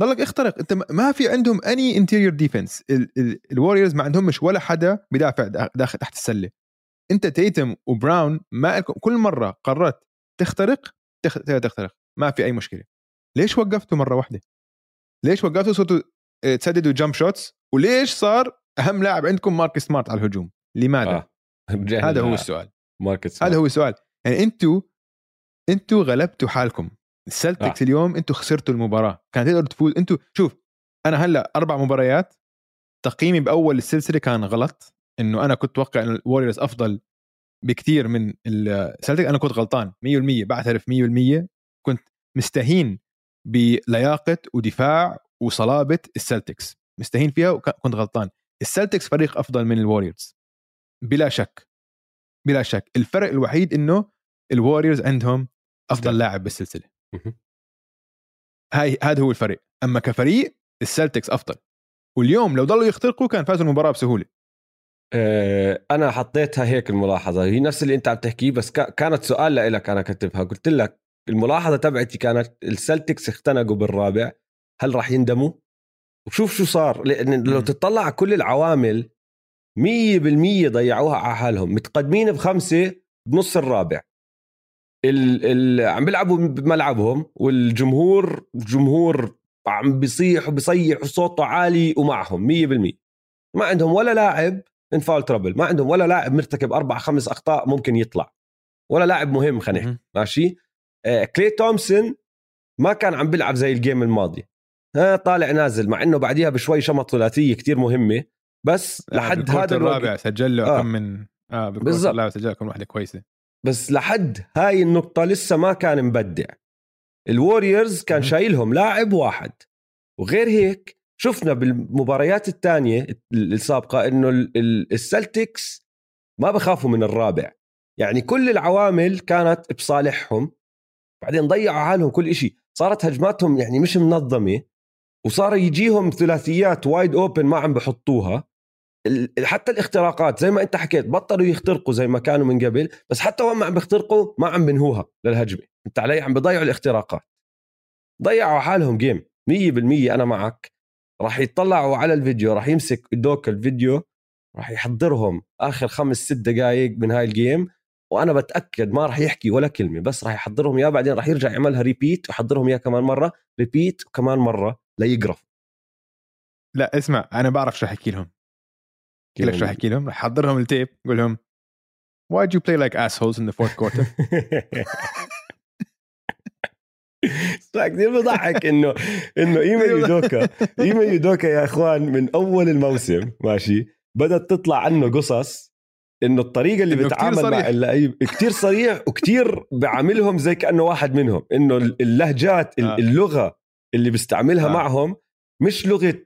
ضلك اخترق. أنت ما- في عندهم any interior defense الوريورز ما عندهمش ولا حدا بدافع دا- داخل تحت السلة. أنت تيتوم وبراون ما كل مرة قررت تخترق تخ- تخترق. ما في أي مشكلة. ليش وقفتوا مرة واحدة؟ ليش وقفتوا صرتوا آه، تسددوا jump shots وليش صار أهم لاعب عندكم مارك سمارت على الهجوم؟ لماذا؟ آه. (laughs) هذا هو السؤال. ماركت هذا هو السؤال. يعني أنتوا أنتوا غلبتوا حالكم. السلتكس آه. اليوم أنتوا خسرتوا المباراة. كان تقدروا تفوز. أنتوا شوف أنا هلأ أربع مباريات تقييمي بأول السلسلة كان غلط. إنه أنا كنت أتوقع إنه الوريورز أفضل بكثير من السلتك أنا كنت غلطان. 100% بعترف 100% كنت مستهين بلياقة ودفاع وصلابة السلتكس. مستهين فيها وكنت غلطان. السلتكس فريق أفضل من الوريورز. بلا شك. بلا شك. الفرق الوحيد إنه الوريورز عندهم أفضل. لاعب بالسلسلة. هاي هذا هو الفرق. أما كفريق السلتكس أفضل. واليوم لو ضلوا يخترقوا كان فازوا المباراة بسهولة. آه، أنا حطيتها هيك الملاحظة. هي نفس اللي أنت عم تحكيه بس كا- كانت سؤال لك أنا كتبها. قلت لك الملاحظة تبعتي كانت السلتكس اختنقوا بالرابع. هل راح يندموا؟ وشوف شو صار. لأن لو. تطلع على كل العوامل 100% ضيعوها على حالهم. متقدمين بخمسة بنص الرابع. ال ال عم بيلعبوا بملعبهم والجمهور الجمهور عم بيصيح وبيصيح وصوته عالي ومعهم 100% ما عندهم ولا لاعب ان فاول ترابل ما عندهم ولا لاعب مرتكب أربع خمس أخطاء ممكن يطلع. ولا لاعب مهم خلينا. ماشي؟ آه كلي تومسون ما كان عم بيلعب زي الجيم الماضي. ها طالع نازل مع إنه بعديها بشوي شمط ثلاثية كتير مهمة. بس لحد هذا الرابع الرابع سجل له آه. كم من آه بالضبط. سجل كم واحدة كويسة. بس لحد هاي النقطة لسه ما كان مبدع. الوريورز كان. شايلهم لاعب واحد. وغير هيك شفنا بالمباريات الثانية السابقة إنه ال- ال- السلتكس ما بخافوا من الرابع. يعني كل العوامل كانت بصالحهم. بعدين ضيعوا حالهم كل إشي. صارت هجماتهم يعني مش منظمة. وصار يجيهم ثلاثيات wide open ما عم بحطوها. حتى الاختراقات زي ما انت حكيت بطلوا يخترقوا زي ما كانوا من قبل بس حتى وهم عم بيخترقوا ما عم بنهوها للهجمة. انت علي عم بضيعوا الاختراقات. ضيعوا حالهم game 100% أنا معك. راح يطلعوا على الفيديو راح يمسك يودوكا الفيديو راح يحضرهم آخر خمس ست دقائق من هاي ال game وأنا بتأكد ما راح يحكي ولا كلمة بس راح يحضرهم إياه بعدين راح يرجع يعملها repeat ويحضرهم إياه كمان مرة repeat وكمان مرة ليقرف لا اسمع أنا بعرف شو احكي لهم. احكي لك شو احكي لهم رح احضرهم التيب قول لهم why do you play like assholes in the fourth quarter (laughs) كثير بضحك إنه إنه ايما يودوكا ايما يودوكا يا إخوان من أول الموسم ماشي بدأت تطلع عنه قصص إنه الطريقة اللي إنه صريح. مع اللعيب كثير صريح وكثير بعاملهم زي كأنه واحد منهم إنه اللهجات آه. اللغة اللي بيستعملها آه. معهم مش لغة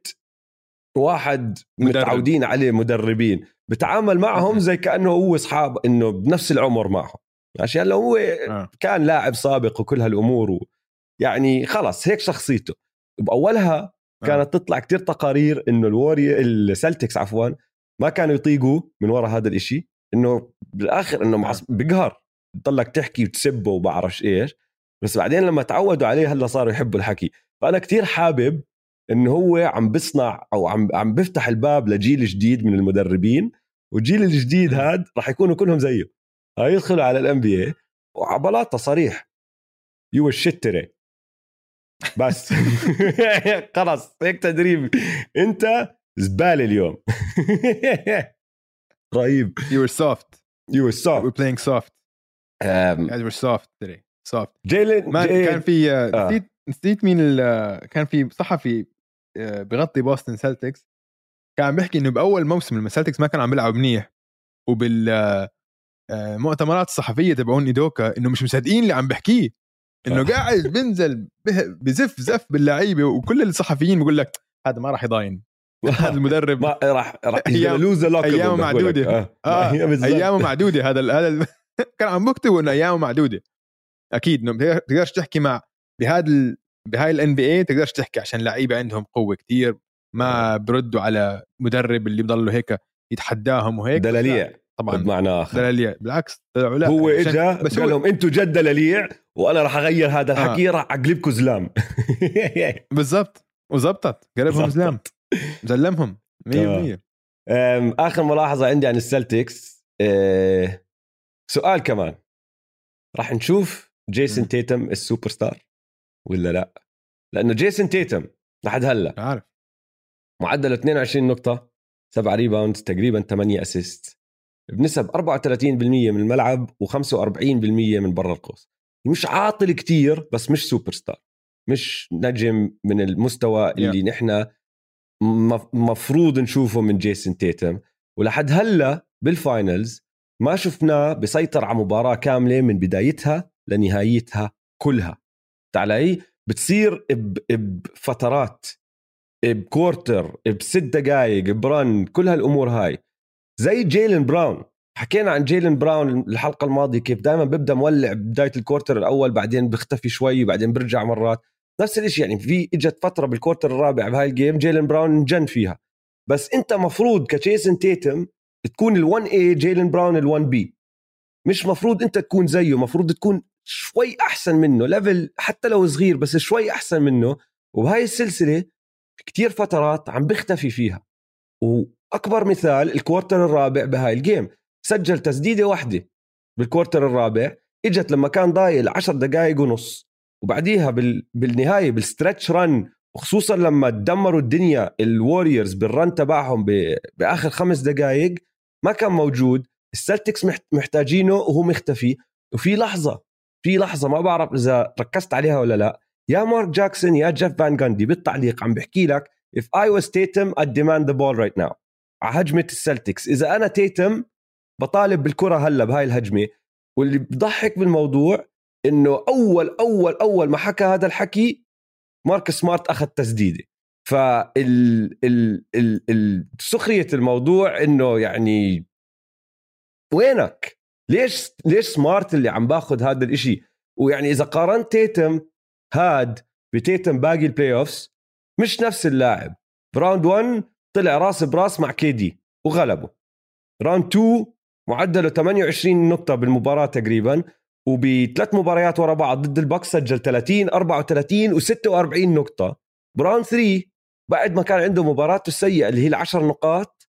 واحد مدرب. متعودين عليه مدربين بتعامل معهم. زي كأنه هو أصحاب إنه بنفس العمر معهم ماشي هلأ هو آه. كان لاعب سابق وكل هالأمور و... يعني خلص هيك شخصيته بأولها آه. كانت تطلع كتير تقارير إنه الوري السلتكس عفوا ما كانوا يطيقوا من وراء هذا الإشي إنه بالآخر إنه معص... بقهر بتضلك تحكي وتسبه وبعرفش إيش بس بعدين لما تعودوا عليه هلأ صاروا يحبوا الحكي فأنا كتير حابب إنه هو عم بصنع أو عم عم بيفتح الباب لجيل جديد من المدربين والجيل الجديد. هاد راح يكونوا كلهم زيه. هاي يدخلوا على الان بي اي وعبلاطه صريح. يو الشتري بس. (laughs) خلص. هيك تدريب. أنت زبالة اليوم. (laughs) رهيب. You were soft. يو we're السوفت playing soft. guys were soft today. Soft. جيلن ما كان في آه. آه. نسيت نسيت مين ال- كان في صحفي آه، بغطي بوستن سلتكس كان عم بيحكي إنه بأول موسم لما سلتكس ما كان عم بيلعب منيح وبال آه، آه، مؤتمرات الصحفية تبعون إيدوكا إنه مش مصدقين اللي عم بحكيه إنه آه. قاعد بنزل بزف زف باللعيبة وكل الصحفيين بيقول لك هذا ما راح يضاين (laughs) هذا المدرب ما راح راح (laughs) أيامه معدودة. آه, آه، (laughs) بالضبط. أيامه معدودة هذا هذا كان عم بكتبوا إنه أيامه معدودة أكيد إنه بتقدر- بتقدرش تحكي مع بهذا. بهاي الان بي اي تقدرش تحكي عشان لعيبة عندهم قوة كتير ما بردوا على مدرب اللي بضلوا هيك يتحداهم وهيك دلاليع طبعا بمعنى آخر. دلاليع بالعكس لا هو اجى بس قال لهم أنتم جد دلاليع وأنا راح أغير هذا الحكي راح اقلبكم زلام (laughs) بالضبط وزبطت قلبهم. زلام. زلمهم 100% أم، آخر ملاحظة عندي عن السلتكس أه، سؤال كمان. راح نشوف جيسون. تيتم السوبر ستار. ولا لا؟ لأنه جيسون تيتم لحد هلأ. عارف. معدله 22 نقطة 7 rebounds تقريبا 8 assist بنسب 34% من الملعب و45% من برا القوس. مش عاطل كتير بس مش سوبر ستار مش نجم من المستوى اللي نحن مف- مفروض نشوفه من جيسون تيتم ولحد هلأ بال finals ما شفناه بيسيطر على مباراة كاملة من بدايتها لنهايتها كلها. يعني بتصير ب- بفترات ب quarter بست دقائق ب run كل هالأمور هاي. زي جيلن براون حكينا عن جيلن براون الحلقة الماضية كيف دائما بيبدا مولع بداية ال quarter الأول بعدين بيختفي شوي بعدين بيرجع مرات. نفس الشيء يعني في إجت فترة بال quarter الرابع بهاي ال game جيلن براون جن فيها. بس أنت مفروض كجيسون تيتم تكون ال1 a جيلن براون ال1 b. مش مفروض أنت تكون زيه مفروض تكون شوي أحسن منه level حتى لو صغير بس شوي أحسن منه. وبهاي السلسلة كتير فترات عم بيختفي فيها. وأكبر مثال ال quarter الرابع بهاي ال game سجل تسديدة واحدة بال quarter الرابع. إجت لما كان ضايل 10 دقائق ونص. وبعديها بال... بالنهاية بال stretch run وخصوصا لما دمروا الدنيا الوريورز بال run تبعهم ب... بآخر خمس دقائق ما كان موجود. السلتكس محت... محتاجينه وهو مختفي. وفي لحظة في لحظة ما بعرف إذا ركزت عليها ولا لا. يا مارك جاكسون يا جيف فان جاندي بالتعليق عم بحكي لك if I was Tatum I'd demand the ball right now. على هجمة السلتكس. إذا أنا تيتم بطالب بالكرة هلأ بهاي الهجمة. واللي بضحك بالموضوع إنه أول أول أول ما حكى هذا الحكي ماركوس سمارت أخذ تسديدة. فال ال ال ال سخرية الموضوع إنه يعني وينك؟ ليش ليش سمارت اللي عم باخذ هذا الإشي؟ ويعني إذا قارنت تيتم هاد بتيتم باقي ال playoffs مش نفس اللاعب. ب round 1 طلع راس براس مع KD وغلبه. round 2 معدله 28 نقطة بالمباراة تقريبا وبثلاث مباريات ورا بعض ضد البكس سجل 30 34 و46 نقطة. ب round 3 بعد ما كان عنده مباراته السيئة اللي هي العشر نقاط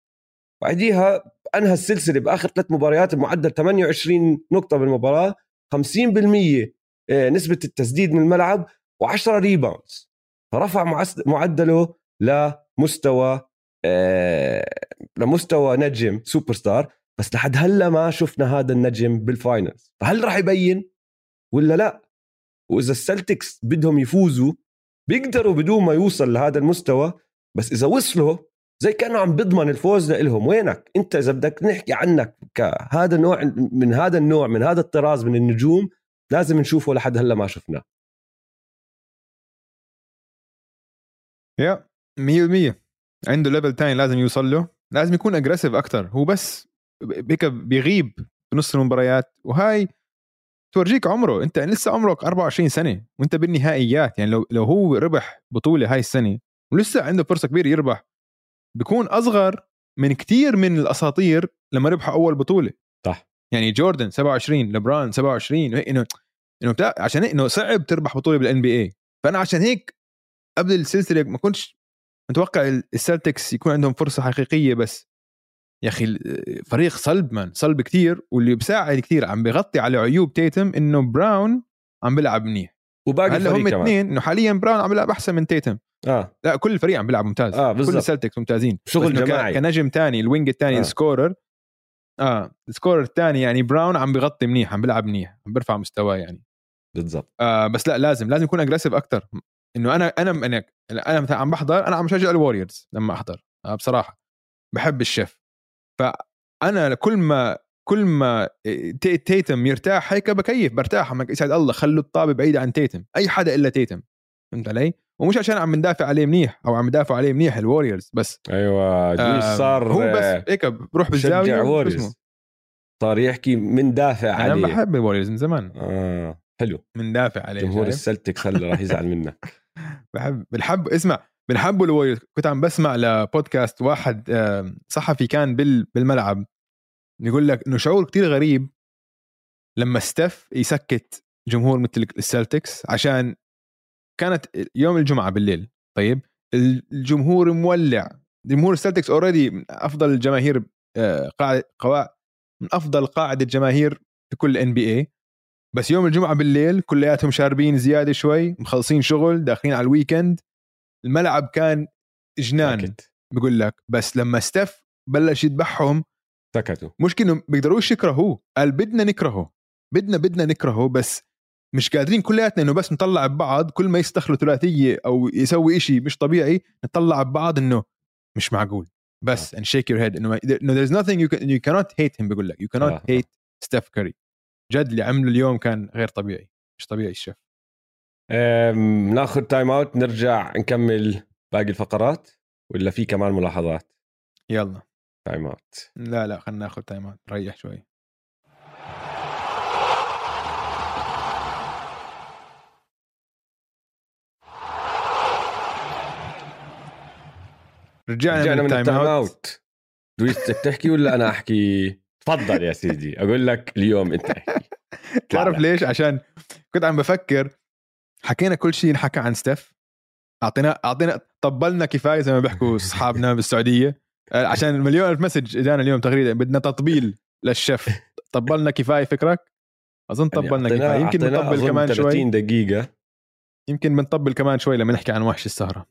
بعديها أنهى السلسلة بآخر ثلاث مباريات بمعدل 28 نقطة بالمباراة 50% آه، نسبة التسديد من الملعب و10 rebounds فرفع معدله لمستوى آه، لمستوى نجم سوبر ستار بس لحد هلا ما شفنا هذا النجم بال finals فهل راح يبين ولا لا؟ وإذا السلتكس بدهم يفوزوا بيقدروا بدون ما يوصل لهذا المستوى بس إذا وصله زي كإنه عم بيضمن الفوز لإلهم. وينك؟ أنت إذا بدك نحكي عنك كهذا النوع من هذا النوع من هذا الطراز من النجوم لازم نشوفه لحد هلأ ما شفناه. يا 100% عنده level تاني لازم يوصل له. لازم يكون aggressive أكثر هو بس هيك بيغيب بنص المباريات. وهاي بتورجيك عمره. أنت لسه عمرك 24 سنة وأنت بالنهائيات. يعني لو لو هو ربح بطولة هاي السنة ولسه عنده فرصة كبيرة يربح. بيكون أصغر من كتير من الأساطير لما ربحوا أول بطولة. صح. يعني جوردن 27 لبران 27 وهيك انه انه بتاع عشان هيك إنه صعب تربح بطولة بال NBA فأنا عشان هيك قبل السلسلة ما كنتش متوقع السلتكس يكون عندهم فرصة حقيقية بس. يا أخي الفريق صلب كمان صلب كتير واللي بساعد كتير عم بغطي على عيوب تيتم إنه براون عم بيلعب منيح. وباقي هلأ هم اثنين إنه حاليا براون عم بيلعب أحسن من تيتم. آه. لا كل الفريق عم بيلعب ممتاز. آه كل السلتكس ممتازين. شغل جماعي. كنجم تاني ال wing الثاني آه. آه. ال scorer. آه ال scorer الثاني يعني براون عم بغطي منيح عم بيلعب منيح عم بيرفع مستواه يعني. بالضبط. آه بس لا لازم لازم يكون aggressive أكثر إنه أنا أنا أنا أنا مثلا عم بحضر أنا عم بشجع الوريورز لما أحضر. آه بصراحة. بحب الشيف. فأنا كل ما كل ما تي- تيتم يرتاح هيك بكيف برتاح. عم يسعد الله خلوا الطابة بعيدة عن تيتم. أي حدا إلا تيتم. فهمت علي؟ ومش عشان عم ندافع عليه منيح أو عم ندافع عليه منيح الوريورز بس. أيوه آه صار هو بس هيك بروح بالزاوية؟ صار يحكي من دافع أنا عليه. بحب الوريورز من زمان. آه حلو. من دافع عليه جمهور شايف؟ السلتكس هلا راح يزعل منك. (laughs) بحب بنحب اسمع بنحبوا الوريورز. كنت عم بسمع لبودكاست واحد صحفي كان بال بالملعب. يقول لك إنه شعور كتير غريب لما ستيف يسكت جمهور مثل السلتكس عشان كانت يوم الجمعة بالليل طيب؟ الجمهور مولع. جمهور السلتكس already من أفضل الجماهير آه، قواعد من أفضل قاعدة جماهير في كل NBA بس يوم الجمعة بالليل كلياتهم شاربين زيادة شوي مخلصين شغل داخلين على ال weekend الملعب كان جنان. بقول لك. بس لما ستيف بلش يذبحهم سكتوا. مش انه بيقدروش يكرهوه. قال بدنا نكرهه. بدنا بدنا نكرهه بس مش قادرين كلياتنا إنه بس نطلع ببعض كل ما يستخلوا ثلاثية أو يسوي إشي مش طبيعي نطلع ببعض إنه مش معقول. بس and shake your head إنه no, there's nothing you, can, you cannot hate him بقول لك. You cannot آه. hate ستيف كاري جد اللي عمله اليوم كان غير طبيعي مش طبيعي الشيف. ناخذ time out نرجع نكمل باقي الفقرات؟ ولا في كمان ملاحظات؟ يلا. تايم اوت لا لا خلينا ناخذ تايم اوت ريح شوي. رجعنا, رجعنا من, من ال time out. دويس تحكي ولا أنا أحكي؟ تفضل يا سيدي أقول لك اليوم أنت أحكي. (laughs) تعرف ليش؟ عشان كنت عم بفكر حكينا كل شيء انحكى عن ستيف. أعطينا أعطينا طبلنا كفاية زي ما بيحكوا (laughs) أصحابنا بالسعودية. آه، عشان مليون ألف message إجانا اليوم تغريده بدنا تطبيل للشيف. (laughs) طبلنا كفاية فكرك؟ أظن يعني طبلنا يعني كفاية. يمكن نطبل كمان شوي. 30 دقيقة. يمكن بنطبل كمان شوي لما نحكي عن وحش السهرة.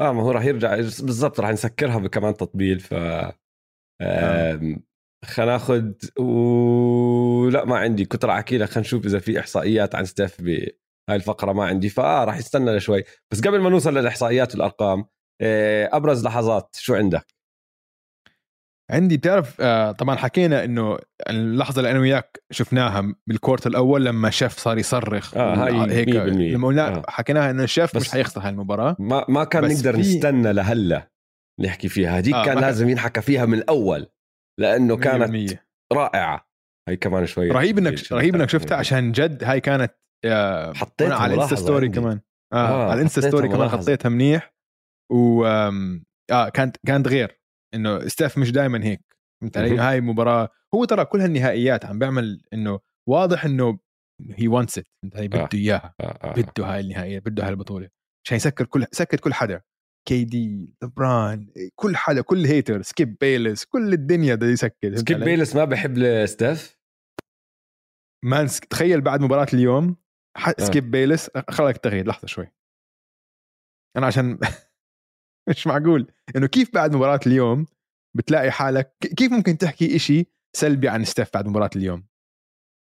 آه ما هو راح يرجع بالضبط راح نسكرها بكمان تطبيل ف آه. خلينا ناخذ ولا ما عندي كنت راح أحكي لك خلينا نشوف إذا في إحصائيات عن ستيف بهاي الفقرة ما عندي فآه راح يستنى شوي بس قبل ما نوصل للإحصائيات والأرقام آه، أبرز لحظات شو عندك عندي بتعرف آه، طبعا حكينا إنه اللحظة اللي أنا وياك شفناها بالكورت الأول لما شيف صار يصرخ آه هاي هيك لما قلنا آه. حكيناها إنه الشيف مش حيخسر هاي المباراه ما ما كان نقدر في... نستنى لهلأ نحكي فيها. هذيك آه كان لازم ينحكى فيها من الأول لأنه كانت مية. رائعة. هي كمان شوي رهيب إنك رهيب إنك شفتها عشان جد هاي كانت حطيتها على ال Insta story كمان. آه, آه على ال Insta story كمان حطيتها منيح. و آه كانت كانت غير. إنه ستيف مش دائما هيك. فهمت علي؟ هاي مباراة هو ترى كل هالنهائيات عم بيعمل إنه واضح إنه he wants it فهمت علي؟ بده آه. إياها. آه. آه. بده هاي النهائية بده هاي البطولة. عشان يسكر كل سكر كل حدا. KD لبران كل حدا كل hater سكيب بيلس كل الدنيا بده يسكر. سكيب بيلس ما بحب ستيف man تخيل بعد مباراة اليوم سكيب. بيلس خلك تغيير لحظة شوي. أنا عشان (laughs) (laughs) مش معقول. إنه كيف بعد مباراة اليوم بتلاقي حالك كيف ممكن تحكي إشي سلبي عن ستيف بعد مباراة اليوم؟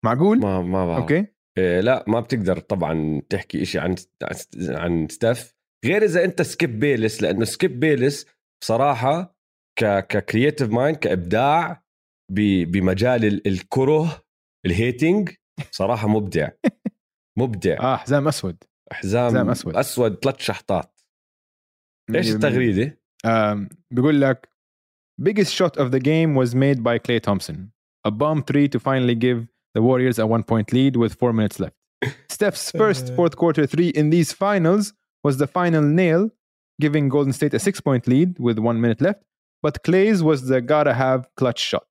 معقول؟ ما ما بعرف. okay. إيه لا ما بتقدر طبعا تحكي إشي عن عن ستيف غير إذا أنت سكيب بيلس لأنه سكيب بيلس بصراحة ك ك creative mind كإبداع بمجال الكره ال hating صراحة مبدع. مبدع. (laughs) آه حزام أسود. حزام, حزام أسود. أسود ثلاث شحطات ايش التغريده؟ بيقول لك biggest shot of the game was made by Clay Thompson a bomb three to finally give the Warriors a one point lead with four minutes left (laughs) Steph's first fourth quarter three in these finals was the final nail giving Golden State a six point lead with one minute left but Clay's was the gotta have clutch shot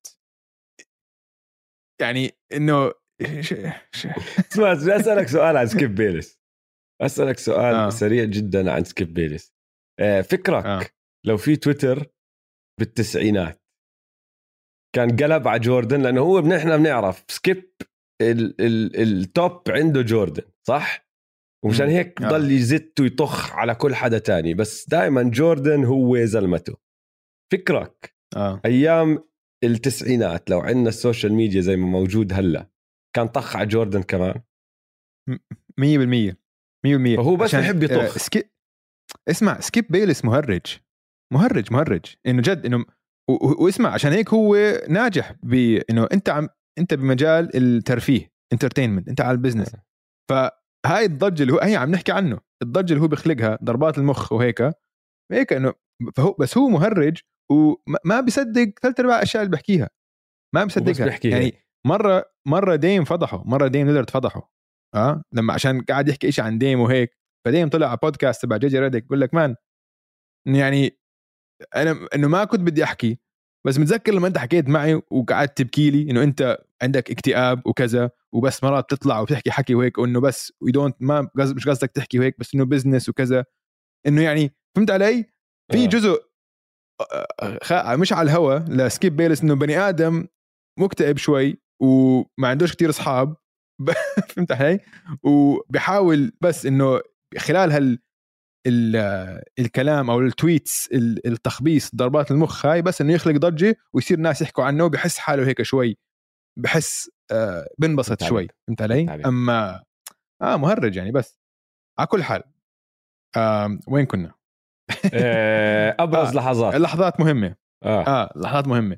يعني انه اسمع اسالك سؤال عن سكيب بيلس (laughs) اسالك سؤال آه. سريع جدا عن سكيب بيلس آه فكرك آه. لو في تويتر بالتسعينات كان قلب على جوردن لأنه هو نحن بنعرف سكيب ال top عنده جوردن صح؟ ومشان هيك آه. بضل يزت ويطخ على كل حدا تاني بس دائما جوردن هو زلمته فكرك آه. أيام التسعينات لو عندنا ال social media زي ما موجود هلأ كان طخ على جوردن كمان 100% 100% فهو بس بحب يطخ آه، سكي... اسمع سكيب بيلس مهرج. مهرج مهرج. إنه جد إنه. واسمع عشان هيك هو ناجح بانه أنت عم أنت بمجال الترفيه entertainment أنت على ال business آه. فهاي الضجة اللي هو هي عم نحكي عنه. الضجة اللي هو بيخلقها ضربات المخ وهيك. هيك إنه فهو بس هو مهرج وما بيصدق ثلاث ارباع الاشياء اللي بحكيها. ما بيصدقها. يعني مرة مرة ديم فضحه مرة ديم نقدر فضحه. آه؟ لما عشان قاعد يحكي شيء عن ديم وهيك. فديم طلع على بودكاست تبع جي جي ريدك بقول لك man يعني أنا إنه ما كنت بدي أحكي بس متذكر لما أنت حكيت معي وقعدت تبكي لي إنه أنت عندك اكتئاب وكذا وبس مرات تطلع وتحكي حكي وهيك وإنه بس we don't ما مش قصدك تحكي وهيك بس إنه business وكذا إنه يعني فهمت علي؟ في آه. جزء مش على الهوا لسكيب بيلس إنه بني آدم مكتئب شوي وما عندوش كتير أصحاب (laughs) فهمت علي؟ وبحاول بس إنه خلال هال ال- الكلام أو التويتس ال- التخبيص ضربات المخ هاي بس إنه يخلق ضجة ويصير الناس يحكوا عنه وبحس حاله هيك شوي بحس آه بنبسط شوي. فهمت علي؟ أما آه مهرج يعني بس على كل حال آه وين كنا؟ آه، (laughs) أبرز آه. لحظات اللحظات مهمة آه آه لحظات مهمة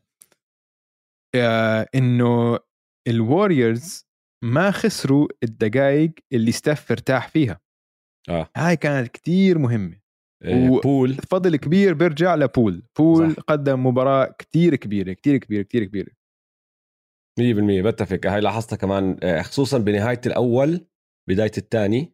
آه إنه الوريورز ما خسروا الدقائق اللي ستيف ارتاح فيها آه. هاي كانت كتير مهمة. آه، و- بول فضل كبير بيرجع لبول بول صح. قدم مباراة كتير كبيرة كتير كبيرة كتير كبيرة. 100% بتفق. هاي لاحظتها كمان. آه، خصوصا بنهاية الأول بداية الثاني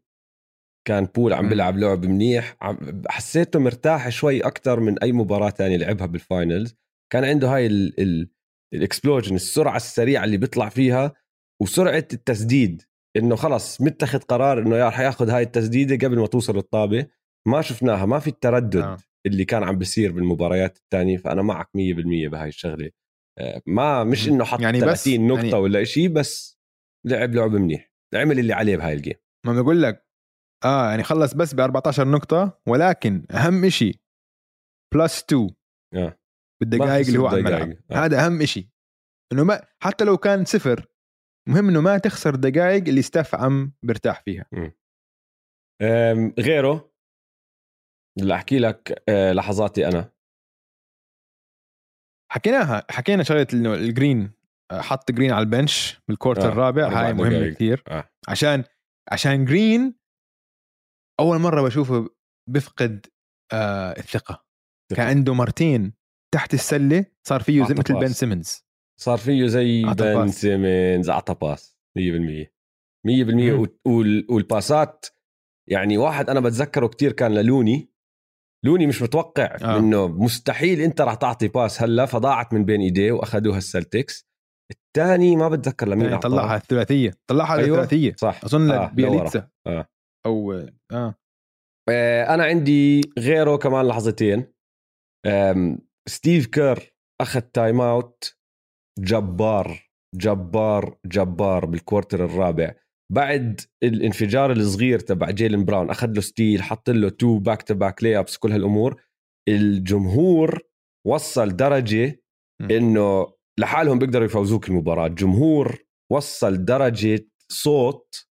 كان بول عم. بيلعب لعب منيح. عم حسيته مرتاح شوي أكثر من أي مباراة ثانية لعبها بال finals كان عنده هاي ال ال ال explosion السرعة السريعة اللي بيطلع فيها وسرعة التسديد. إنه خلص متخذ قرار إنه يا رح ياخذ هاي التسديدة قبل ما توصل الطابه ما شفناها ما في التردد آه. اللي كان عم بيصير بالمباريات الثانية فأنا معك 100% بهاي الشغلة آه، ما مش. إنه حط يعني يعني بس- 30 نقطة يعني- ولا شيء بس لعب لعب منيح عمل اللي عليه بهاي ال game ما بقول لك آه يعني خلص بس ب 14 نقطة ولكن أهم إشي plus 2 آه. بالدقائق اللي هو. الملعب آه. هذا أهم إشي إنه ما حتى لو كان صفر مهم إنه ما تخسر دقائق اللي ستيف عم برتاح فيها. غيره؟ اللي أحكي لك أه، لحظاتي أنا. حكيناها حكينا شغلة إنه الجرين آه، حط جرين على ال bench بال quarter آه، الرابع هاي مهمة دقايق. كثير آه. عشان عشان جرين أول مرة بشوفه بفقد آه الثقة. كان عنده مرتين تحت السلة صار فيه زي مثل. بن سيمنز صار فيه زي بن. سيمنز اعطى pass 100% 100% مم. وال- وال- والباسات يعني واحد أنا بتذكره كتير كان للوني لوني مش متوقع آه. آه. إنه مستحيل أنت راح تعطي pass هلأ فضاعت من بين إيديه وأخذوها السلتكس الثاني ما بتذكر لمين يعني. طلعها الثلاثية طلعها أيوة. الثلاثية صح أظن آه، آه بيليتسا آه. أو آه آه، أنا عندي غيره كمان لحظتين ستيف كير أخذ time out جبار جبار جبار بال quarter الرابع. بعد الانفجار الصغير تبع جيلن براون أخذ له steal حط له two back to back layups كل هالأمور الجمهور وصل درجة. إنه لحالهم بيقدروا يفوزوك المباراة. الجمهور وصل درجة صوت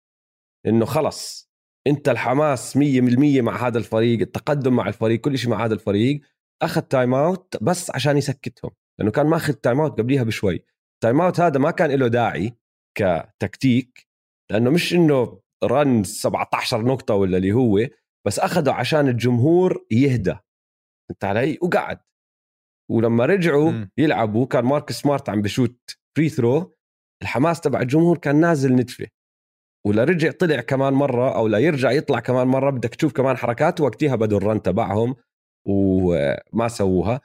إنه خلص. أنت الحماس 100% مع هذا الفريق التقدم مع الفريق كل شيء مع هذا الفريق أخذ time out بس عشان يسكتهم. لأنه كان ماخذ time out قبليها بشوي. time out هذا ما كان له داعي كتكتيك لأنه مش إنه run 17 نقطة ولا اللي هو بس أخذه عشان الجمهور يهدى. فهمت علي؟ وقعد. ولما رجعوا مم. يلعبوا كان ماركس سمارت عم بشوت free throw الحماس تبع الجمهور كان نازل نتفه ولا رجع طلع كمان مرة أو لا يرجع يطلع كمان مرة بدك تشوف كمان حركات وقتها بدوا ال run تبعهم وما سووها.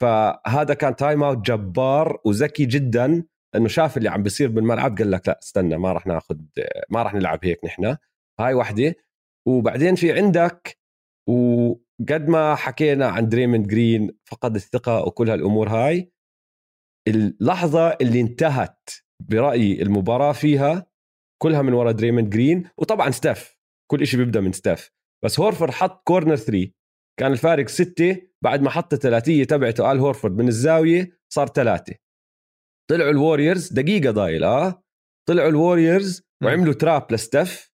فهذا كان time out جبار وذكي جدا انه شاف اللي عم بيصير بالملعب قال لك لا استنى ما راح ناخذ ما راح نلعب هيك نحن. هاي واحدة وبعدين في عندك وقد ما حكينا عن دريموند جرين فقد الثقة وكل هالأمور هاي اللحظة اللي انتهت برأيي المباراة فيها كلها من وراء دريموند جرين وطبعا ستاف كل شيء بيبدأ من ستاف بس هورفورد حط corner 3 كان الفارق ستة. بعد ما حط الثلاثية تبعته آل هورفورد من الزاوية صار ثلاثة. طلعوا الوريورز. دقيقة ضايل آه. طلعوا الوريورز. وعملوا trap لستاف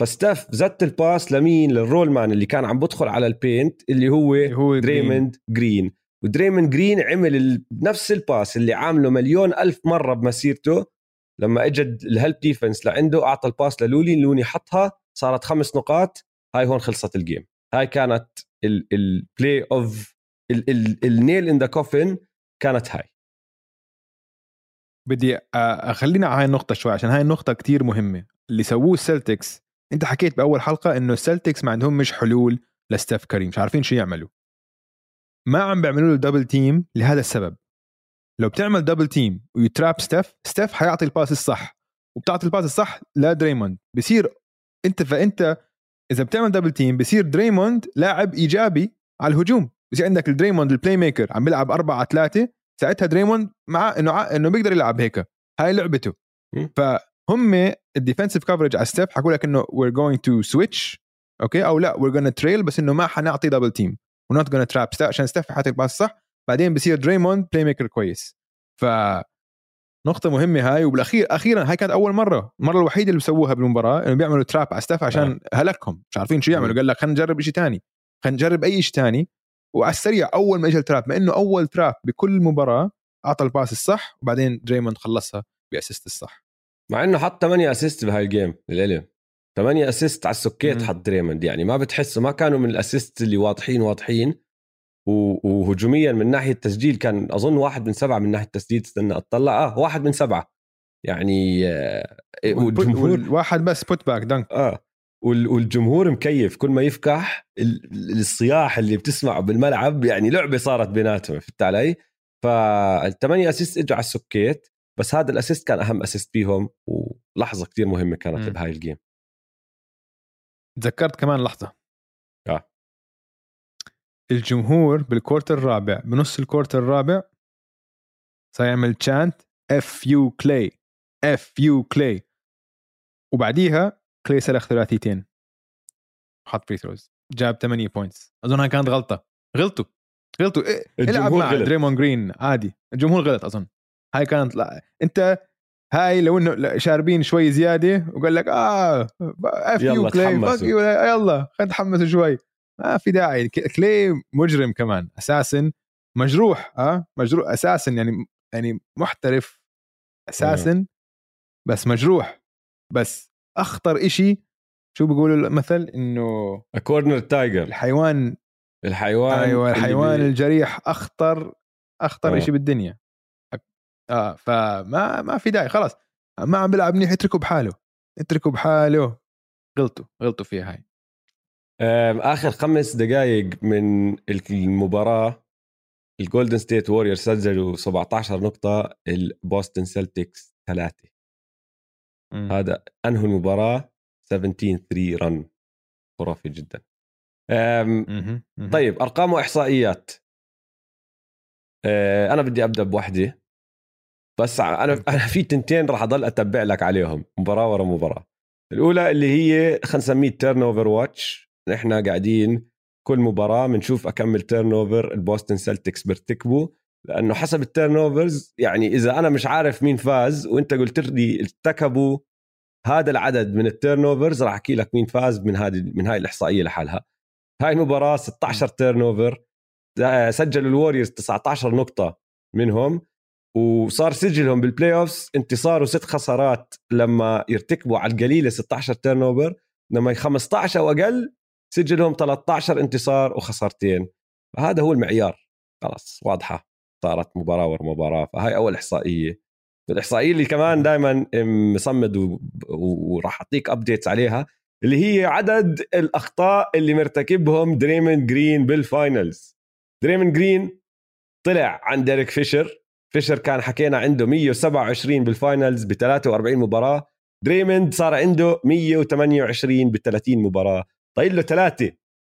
فستاف زت ال pass لمين؟ لل roll man اللي كان عم بدخل على ال paint اللي هو هو دريموند جرين. ودريموند جرين عمل نفس ال pass اللي عامله مليون ألف مرة بمسيرته. لما اجى ال help defense لعنده أعطى ال pass للوني لوني حطها صارت خمس نقاط. هاي هون خلصت ال game هاي كانت ال play of ال nail in the coffin كانت هاي. بدي أخلينا على هاي النقطة شوي عشان هاي النقطة كتير مهمة. اللي سووه السلتكس أنت حكيت بأول حلقة إنه السلتكس ما عندهم مش حلول لستيف كري مش عارفين شو يعملوا. ما عم بيعملوا له double team لهذا السبب. لو بتعمل double team و trap ستيف ستيف حيعطي ال pass الصح وبتعطي ال pass الصح لدريموند بصير أنت فأنت إذا بتعمل double team بصير دريموند لاعب إيجابي على الهجوم. بصير عندك الدريموند ال play maker عم بيلعب 4 على 3 ساعتها دريموند مع إنه. إنه بيقدر يلعب هيك. هاي لعبته. فهم ال defensive coverage على ستيف حكوا لك إنه we're going to switch okay؟ أو لا we're gonna trail بس إنه ما حنعطي double team و not gonna trap عشان ستيف حيعطي ال pass صح؟ بعدين بصير دريموند play maker كويس. ف نقطة مهمة هاي وبالاخير أخيرا هاي كانت أول مرة، المرة الوحيدة اللي بسووها بالمباراة إنه بيعملوا trap على ستاف عشان آه. هلكهم، مش عارفين شو يعملوا، قال لك خلينا نجرب شيء ثاني، خلينا نجرب أي شيء ثاني وعلى السريع أول ما اجى ال trap مع إنه أول trap بكل مباراة أعطى ال pass الصح وبعدين دريموند خلصها ب assist الصح. مع إنه حط 8 assist بهاي ال game للعلم 8 assist على السكيت حط دريموند يعني ما بتحسه ما كانوا من ال assist اللي واضحين واضحين. وهجوميا من ناحية التسجيل كان أظن واحد من سبعة من ناحية التسديد استنى أطلع. آه واحد من سبعة. يعني آه والجمهور واحد بس putback dunk آه والجمهور مكيف. كل ما يفكح الصياح اللي بتسمعه بالملعب يعني لعبة صارت بيناتهم فهمت علي؟ فالثمانيه assist إجوا على السكيت. بس هذا ال assist كان أهم assist فيهم. ولحظة كثير مهمة كانت بهاي ال game تذكرت كمان لحظة. آه. الجمهور بال quarter الرابع بنص ال quarter الرابع صار يعمل chant F you كلاي F you كلاي وبعديها كلاي سلخ ثلاثيتين. حط free throws جاب 8 points أظنها كانت غلطة. غلطوا. غلطوا. إيه؟ إلعب مع دريمون جرين عادي. الجمهور غلط أظن. هاي كانت لا أنت هاي لو إنه شاربين شوي زيادة وقال لك آه F you كلاي يلا خلينا نتحمس شوي. ما في داعي. كلاي مجرم كمان. أساسا مجروح آه مجروح أساسا يعني يعني محترف. أساسا بس مجروح. بس أخطر إشي شو بيقولوا المثل إنه cornered tiger الحيوان الحيوان أيوه الحيوان بي... الجريح أخطر أخطر آه. شيء بالدنيا. آه فما ما في داعي. خلاص ما عم بيلعب منيح اتركه بحاله. اتركه بحاله. غلطوا غلطوا فيها هاي. آخر خمس دقائق من المباراة الجولدن ستيت وورير سجلوا 17 نقطة البوستن سلتكس ثلاثة. هذا انهوا المباراة؟ 17 3 run خرافي جدا. طيب أرقام وإحصائيات. أه، أنا بدي أبدأ بوحدة. بس أنا أنا في تنتين راح أضل أتبع لك عليهم مباراة ورا مباراة. الأولى اللي هي خلينا نسميه turnover watch نحن قاعدين كل مباراة بنشوف أكمل turnover البوستن سلتكس بيرتكبوا لأنه حسب ال turnovers يعني إذا أنا مش عارف مين فاز وأنت قلت لي ارتكبوا هذا العدد من ال turnovers راح أحكي لك مين فاز من هذه من هاي الإحصائية لحالها. هاي المباراة 16 turnover سجلوا الوريورز 19 نقطة منهم وصار سجلهم بال playoffs انتصار وست خسارات لما يرتكبوا على القليلة 16 turnover لما 15 أو أقل سجلهم 13 انتصار وخسارتين فهذا هو المعيار. خلاص واضحة. صارت مباراة ورا مباراة. فهاي أول إحصائية. الإحصائية اللي كمان دائما مصمد وراح أعطيك updates عليها اللي هي عدد الأخطاء اللي مرتكبهم دريمن جرين بال finals دريمن جرين طلع عن ديريك فيشر. فيشر كان حكينا عنده 127 بال finals ب 43 مباراة. دريمند صار عنده 128 ب 30 مباراة. طيب له ثلاثة.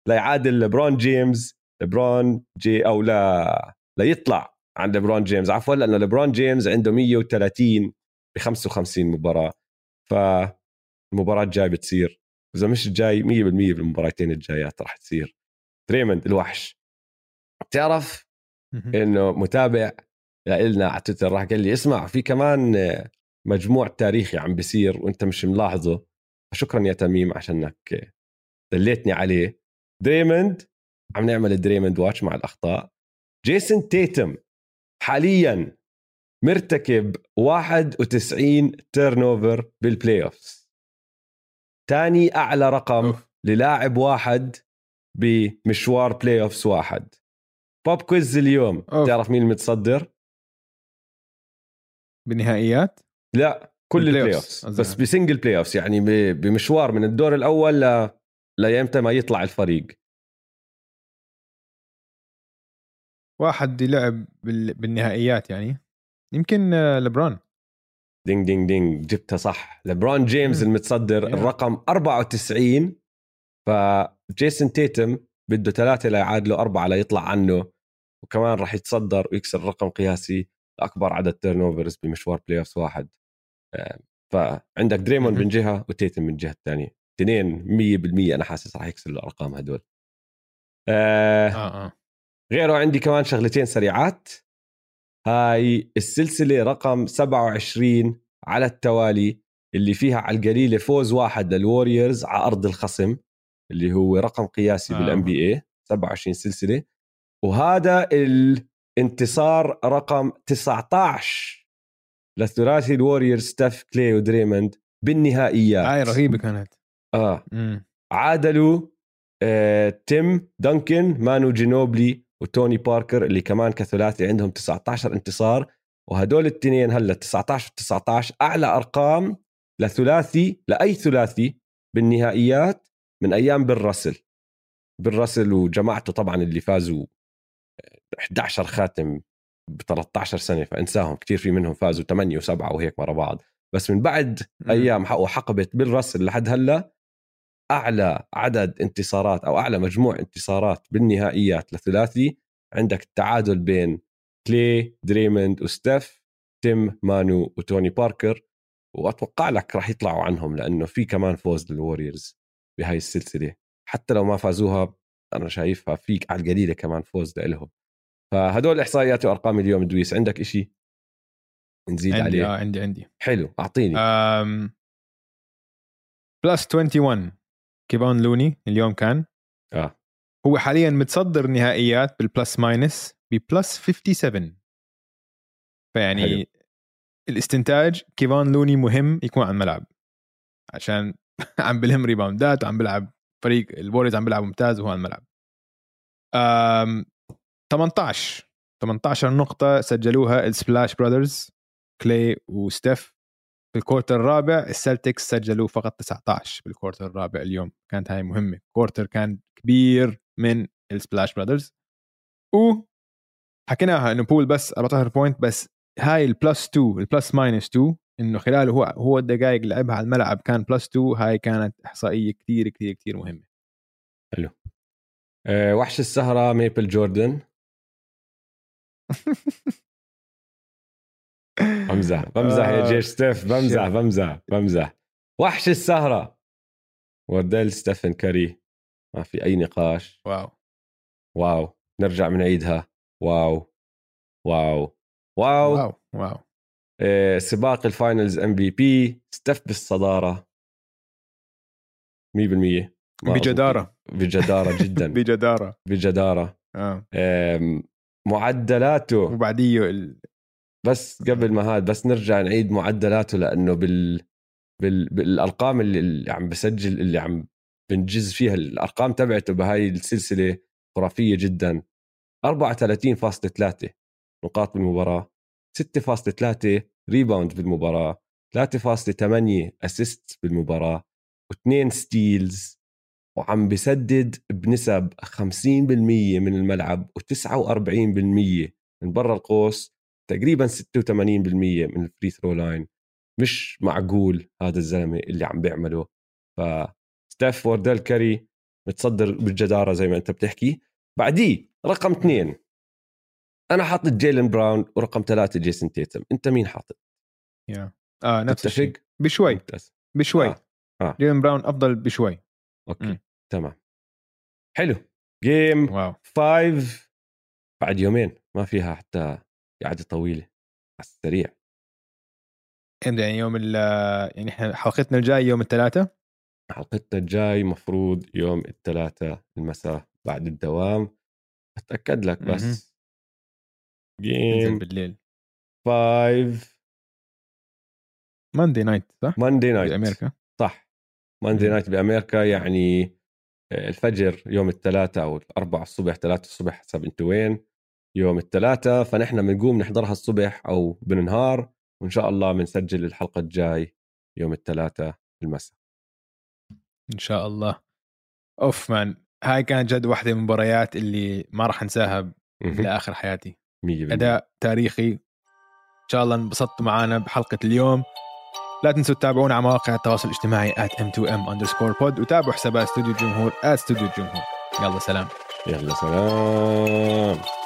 ليعادل لبرون جيمس لبرون جي أو لا ليطلع عن لبرون جيمس. عفوا لأنه لبرون جيمس عنده 130 ب 55 مباراة. فالمباراة الجاي بتصير. إذا مش الجاي 100% بالمباراتين الجايات راح تصير. دريمند الوحش. بتعرف إنه متابع لنا على تويتر راح قال لي اسمع في كمان مجموع تاريخي عم بيصير وأنت مش ملاحظه. فشكرا يا تميم عشانك دليتني عليه. دريموند عم نعمل دريموند watch مع الأخطاء. جيسون تيتم حاليا مرتكب 91 turnover بال playoffs ثاني أعلى رقم أوف. للاعب واحد بمشوار playoffs واحد. pop quiz اليوم أوف. تعرف مين المتصدر؟ بالنهائيات؟ لا كل ال playoffs بس ب single playoffs يعني بمشوار من الدور الأول ل ليمتى ما يطلع الفريق. واحد يلعب بال... بالنهائيات يعني. يمكن آه، لبرون ding ding ding. جبتها صح. لبرون جيمس. المتصدر. الرقم 94 فجيسون تيتم بده ثلاثة ليعادله أربعة ليطلع عنه. وكمان راح يتصدر ويكسر رقم قياسي لأكبر عدد turnovers بمشوار playoff واحد. آه، فعندك دريموند. من جهة وتيتم من الجهة الثانية. اثنين 100% أنا حاسس راح يكسر الأرقام هدول. آه آه آه. غيره عندي كمان شغلتين سريعات. هاي السلسلة رقم 27 على التوالي اللي فيها على القليلة فوز واحد للوريورز على أرض الخصم اللي هو رقم قياسي آه. بال NBA 27 سلسلة. وهذا الانتصار رقم 19 لثلاثي الوريورز ستيف كلي ودريموند بالنهائيات. هاي رهيبة كانت. آه مم. عادلوا آه، تيم دانكن مانو جينوبلي وتوني باركر اللي كمان كثلاثي عندهم 19 انتصار وهدول الاثنين هلأ 19 و 19 أعلى أرقام لثلاثي لأي ثلاثي بالنهائيات من أيام بالرسل بالرسل وجماعته طبعا اللي فازوا 11 خاتم ب 13 سنة فأنساهم كثير في منهم فازوا 8 و7 وهيك ورا بعض بس من بعد. أيام حقوا حقبه بالرسل لحد هلأ أعلى عدد انتصارات أو أعلى مجموع انتصارات بالنهائيات لثلاثي عندك التعادل بين كلي دريموند وستيف تيم مانو وتوني باركر وأتوقع لك راح يطلعوا عنهم لأنه في كمان فوز للوريورز بهاي السلسلة. حتى لو ما فازوها أنا شايفها فيك على القليلة كمان فوز لهم فهدول إحصائياتي وارقام اليوم دويس عندك إشي نزيد عندي عليه؟ آه عندي عندي. حلو أعطيني. أم... plus 21 كيفان لوني اليوم كان. آه. هو حاليا متصدر نهائيات بال plus minus ب plus 57 فيعني حلو. الاستنتاج كيفان لوني مهم يكون على الملعب. عشان (laughs) عم بلم ريباوندات وعم بلعب فريق الوريورز عم بيلعب ممتاز وهو على الملعب. أم... 18 18 نقطة سجلوها ال Splash Brothers كلي وستيف في ال quarter الرابع السلتكس سجلوا فقط 19 بال quarter الرابع اليوم. كانت هاي مهمة. quarter كان كبير من ال Splash Brothers و حكيناها إنه بول بس 14 point بس هاي ال plus 2 ال plus minus 2 إنه خلاله هو هو الدقائق اللي لعبها على الملعب كان plus 2 هاي كانت إحصائية كثير كثير كثير مهمة. أه وحش السهرة ميبل جوردن. (laughs) بمزح (laughs) بمزح يا آه، جيش ستيف بمزح. بمزح بمزح. وحش السهرة. ورديل ستيفن كاري. ما في أي نقاش. wow. wow. نرجع بنعيدها wow wow. wow, wow. wow wow. آه سباق ال Finals MVP. ستيف بالصدارة. 100% ما أظن. بجدارة. بجدارة جدا. (laughs) بجدارة. بجدارة. آه. آم، معدلاته. وبعديه ال... بس قبل ما هذا بس نرجع نعيد معدلاته لأنه بال, بال... بالأرقام اللي, اللي عم بسجل اللي عم بنجز فيها الأرقام تبعته بهاي السلسلة خرافية جدا. 34.3 نقاط بالمباراة 6.3 rebound بالمباراة 3.8 assist بالمباراة و2 steals وعم بسدد بنسب 50% من الملعب و49% من برا القوس. تقريبا 86% من ال free throw line مش معقول هذا الزلمة اللي عم بيعمله. فستيف وارديل كاري متصدر بالجدارة زي ما أنت بتحكي. بعديه رقم اثنين. أنا حاطط جيلن براون ورقم ثلاثة جيسون تيتم أنت مين حاطط؟ يا. آه نفس؟ الشيء. بشوي. ممتاز. بشوي. آه. آه. جيلن براون أفضل بشوي. okay. مم. تمام. حلو. game واو. five بعد يومين. ما فيها حتى قعدة طويلة على السريع. يعني يوم ال يعني إحنا حلقتنا الجاي يوم الثلاثاء حلقتنا الجاي مفروض يوم الثلاثاء المساء بعد الدوام. أتأكد لك. بس. game بالليل. five Monday night صح؟ Monday night بامريكا صح. Monday. night بأمريكا يعني آه، الفجر يوم الثلاثاء أو الاربعاء الصبح ثلاثة الصبح حسب انت وين؟ يوم الثلاثاء فنحن بنقوم نحضرها الصبح أو بالنهار وإن شاء الله بنسجل الحلقة الجاي يوم الثلاثاء المساء إن شاء الله. أوف man هاي كانت جد واحدة من المباريات اللي ما راح أنساها لاخر حياتي. 100% أداء تاريخي. إن شاء الله انبسطتوا معنا بحلقة اليوم. لا تنسوا تتابعونا على مواقع التواصل الاجتماعي at m2m underscore pod وتابعوا حسابات استوديو الجمهور at استوديو الجمهور. يلا سلام. يلا سلام.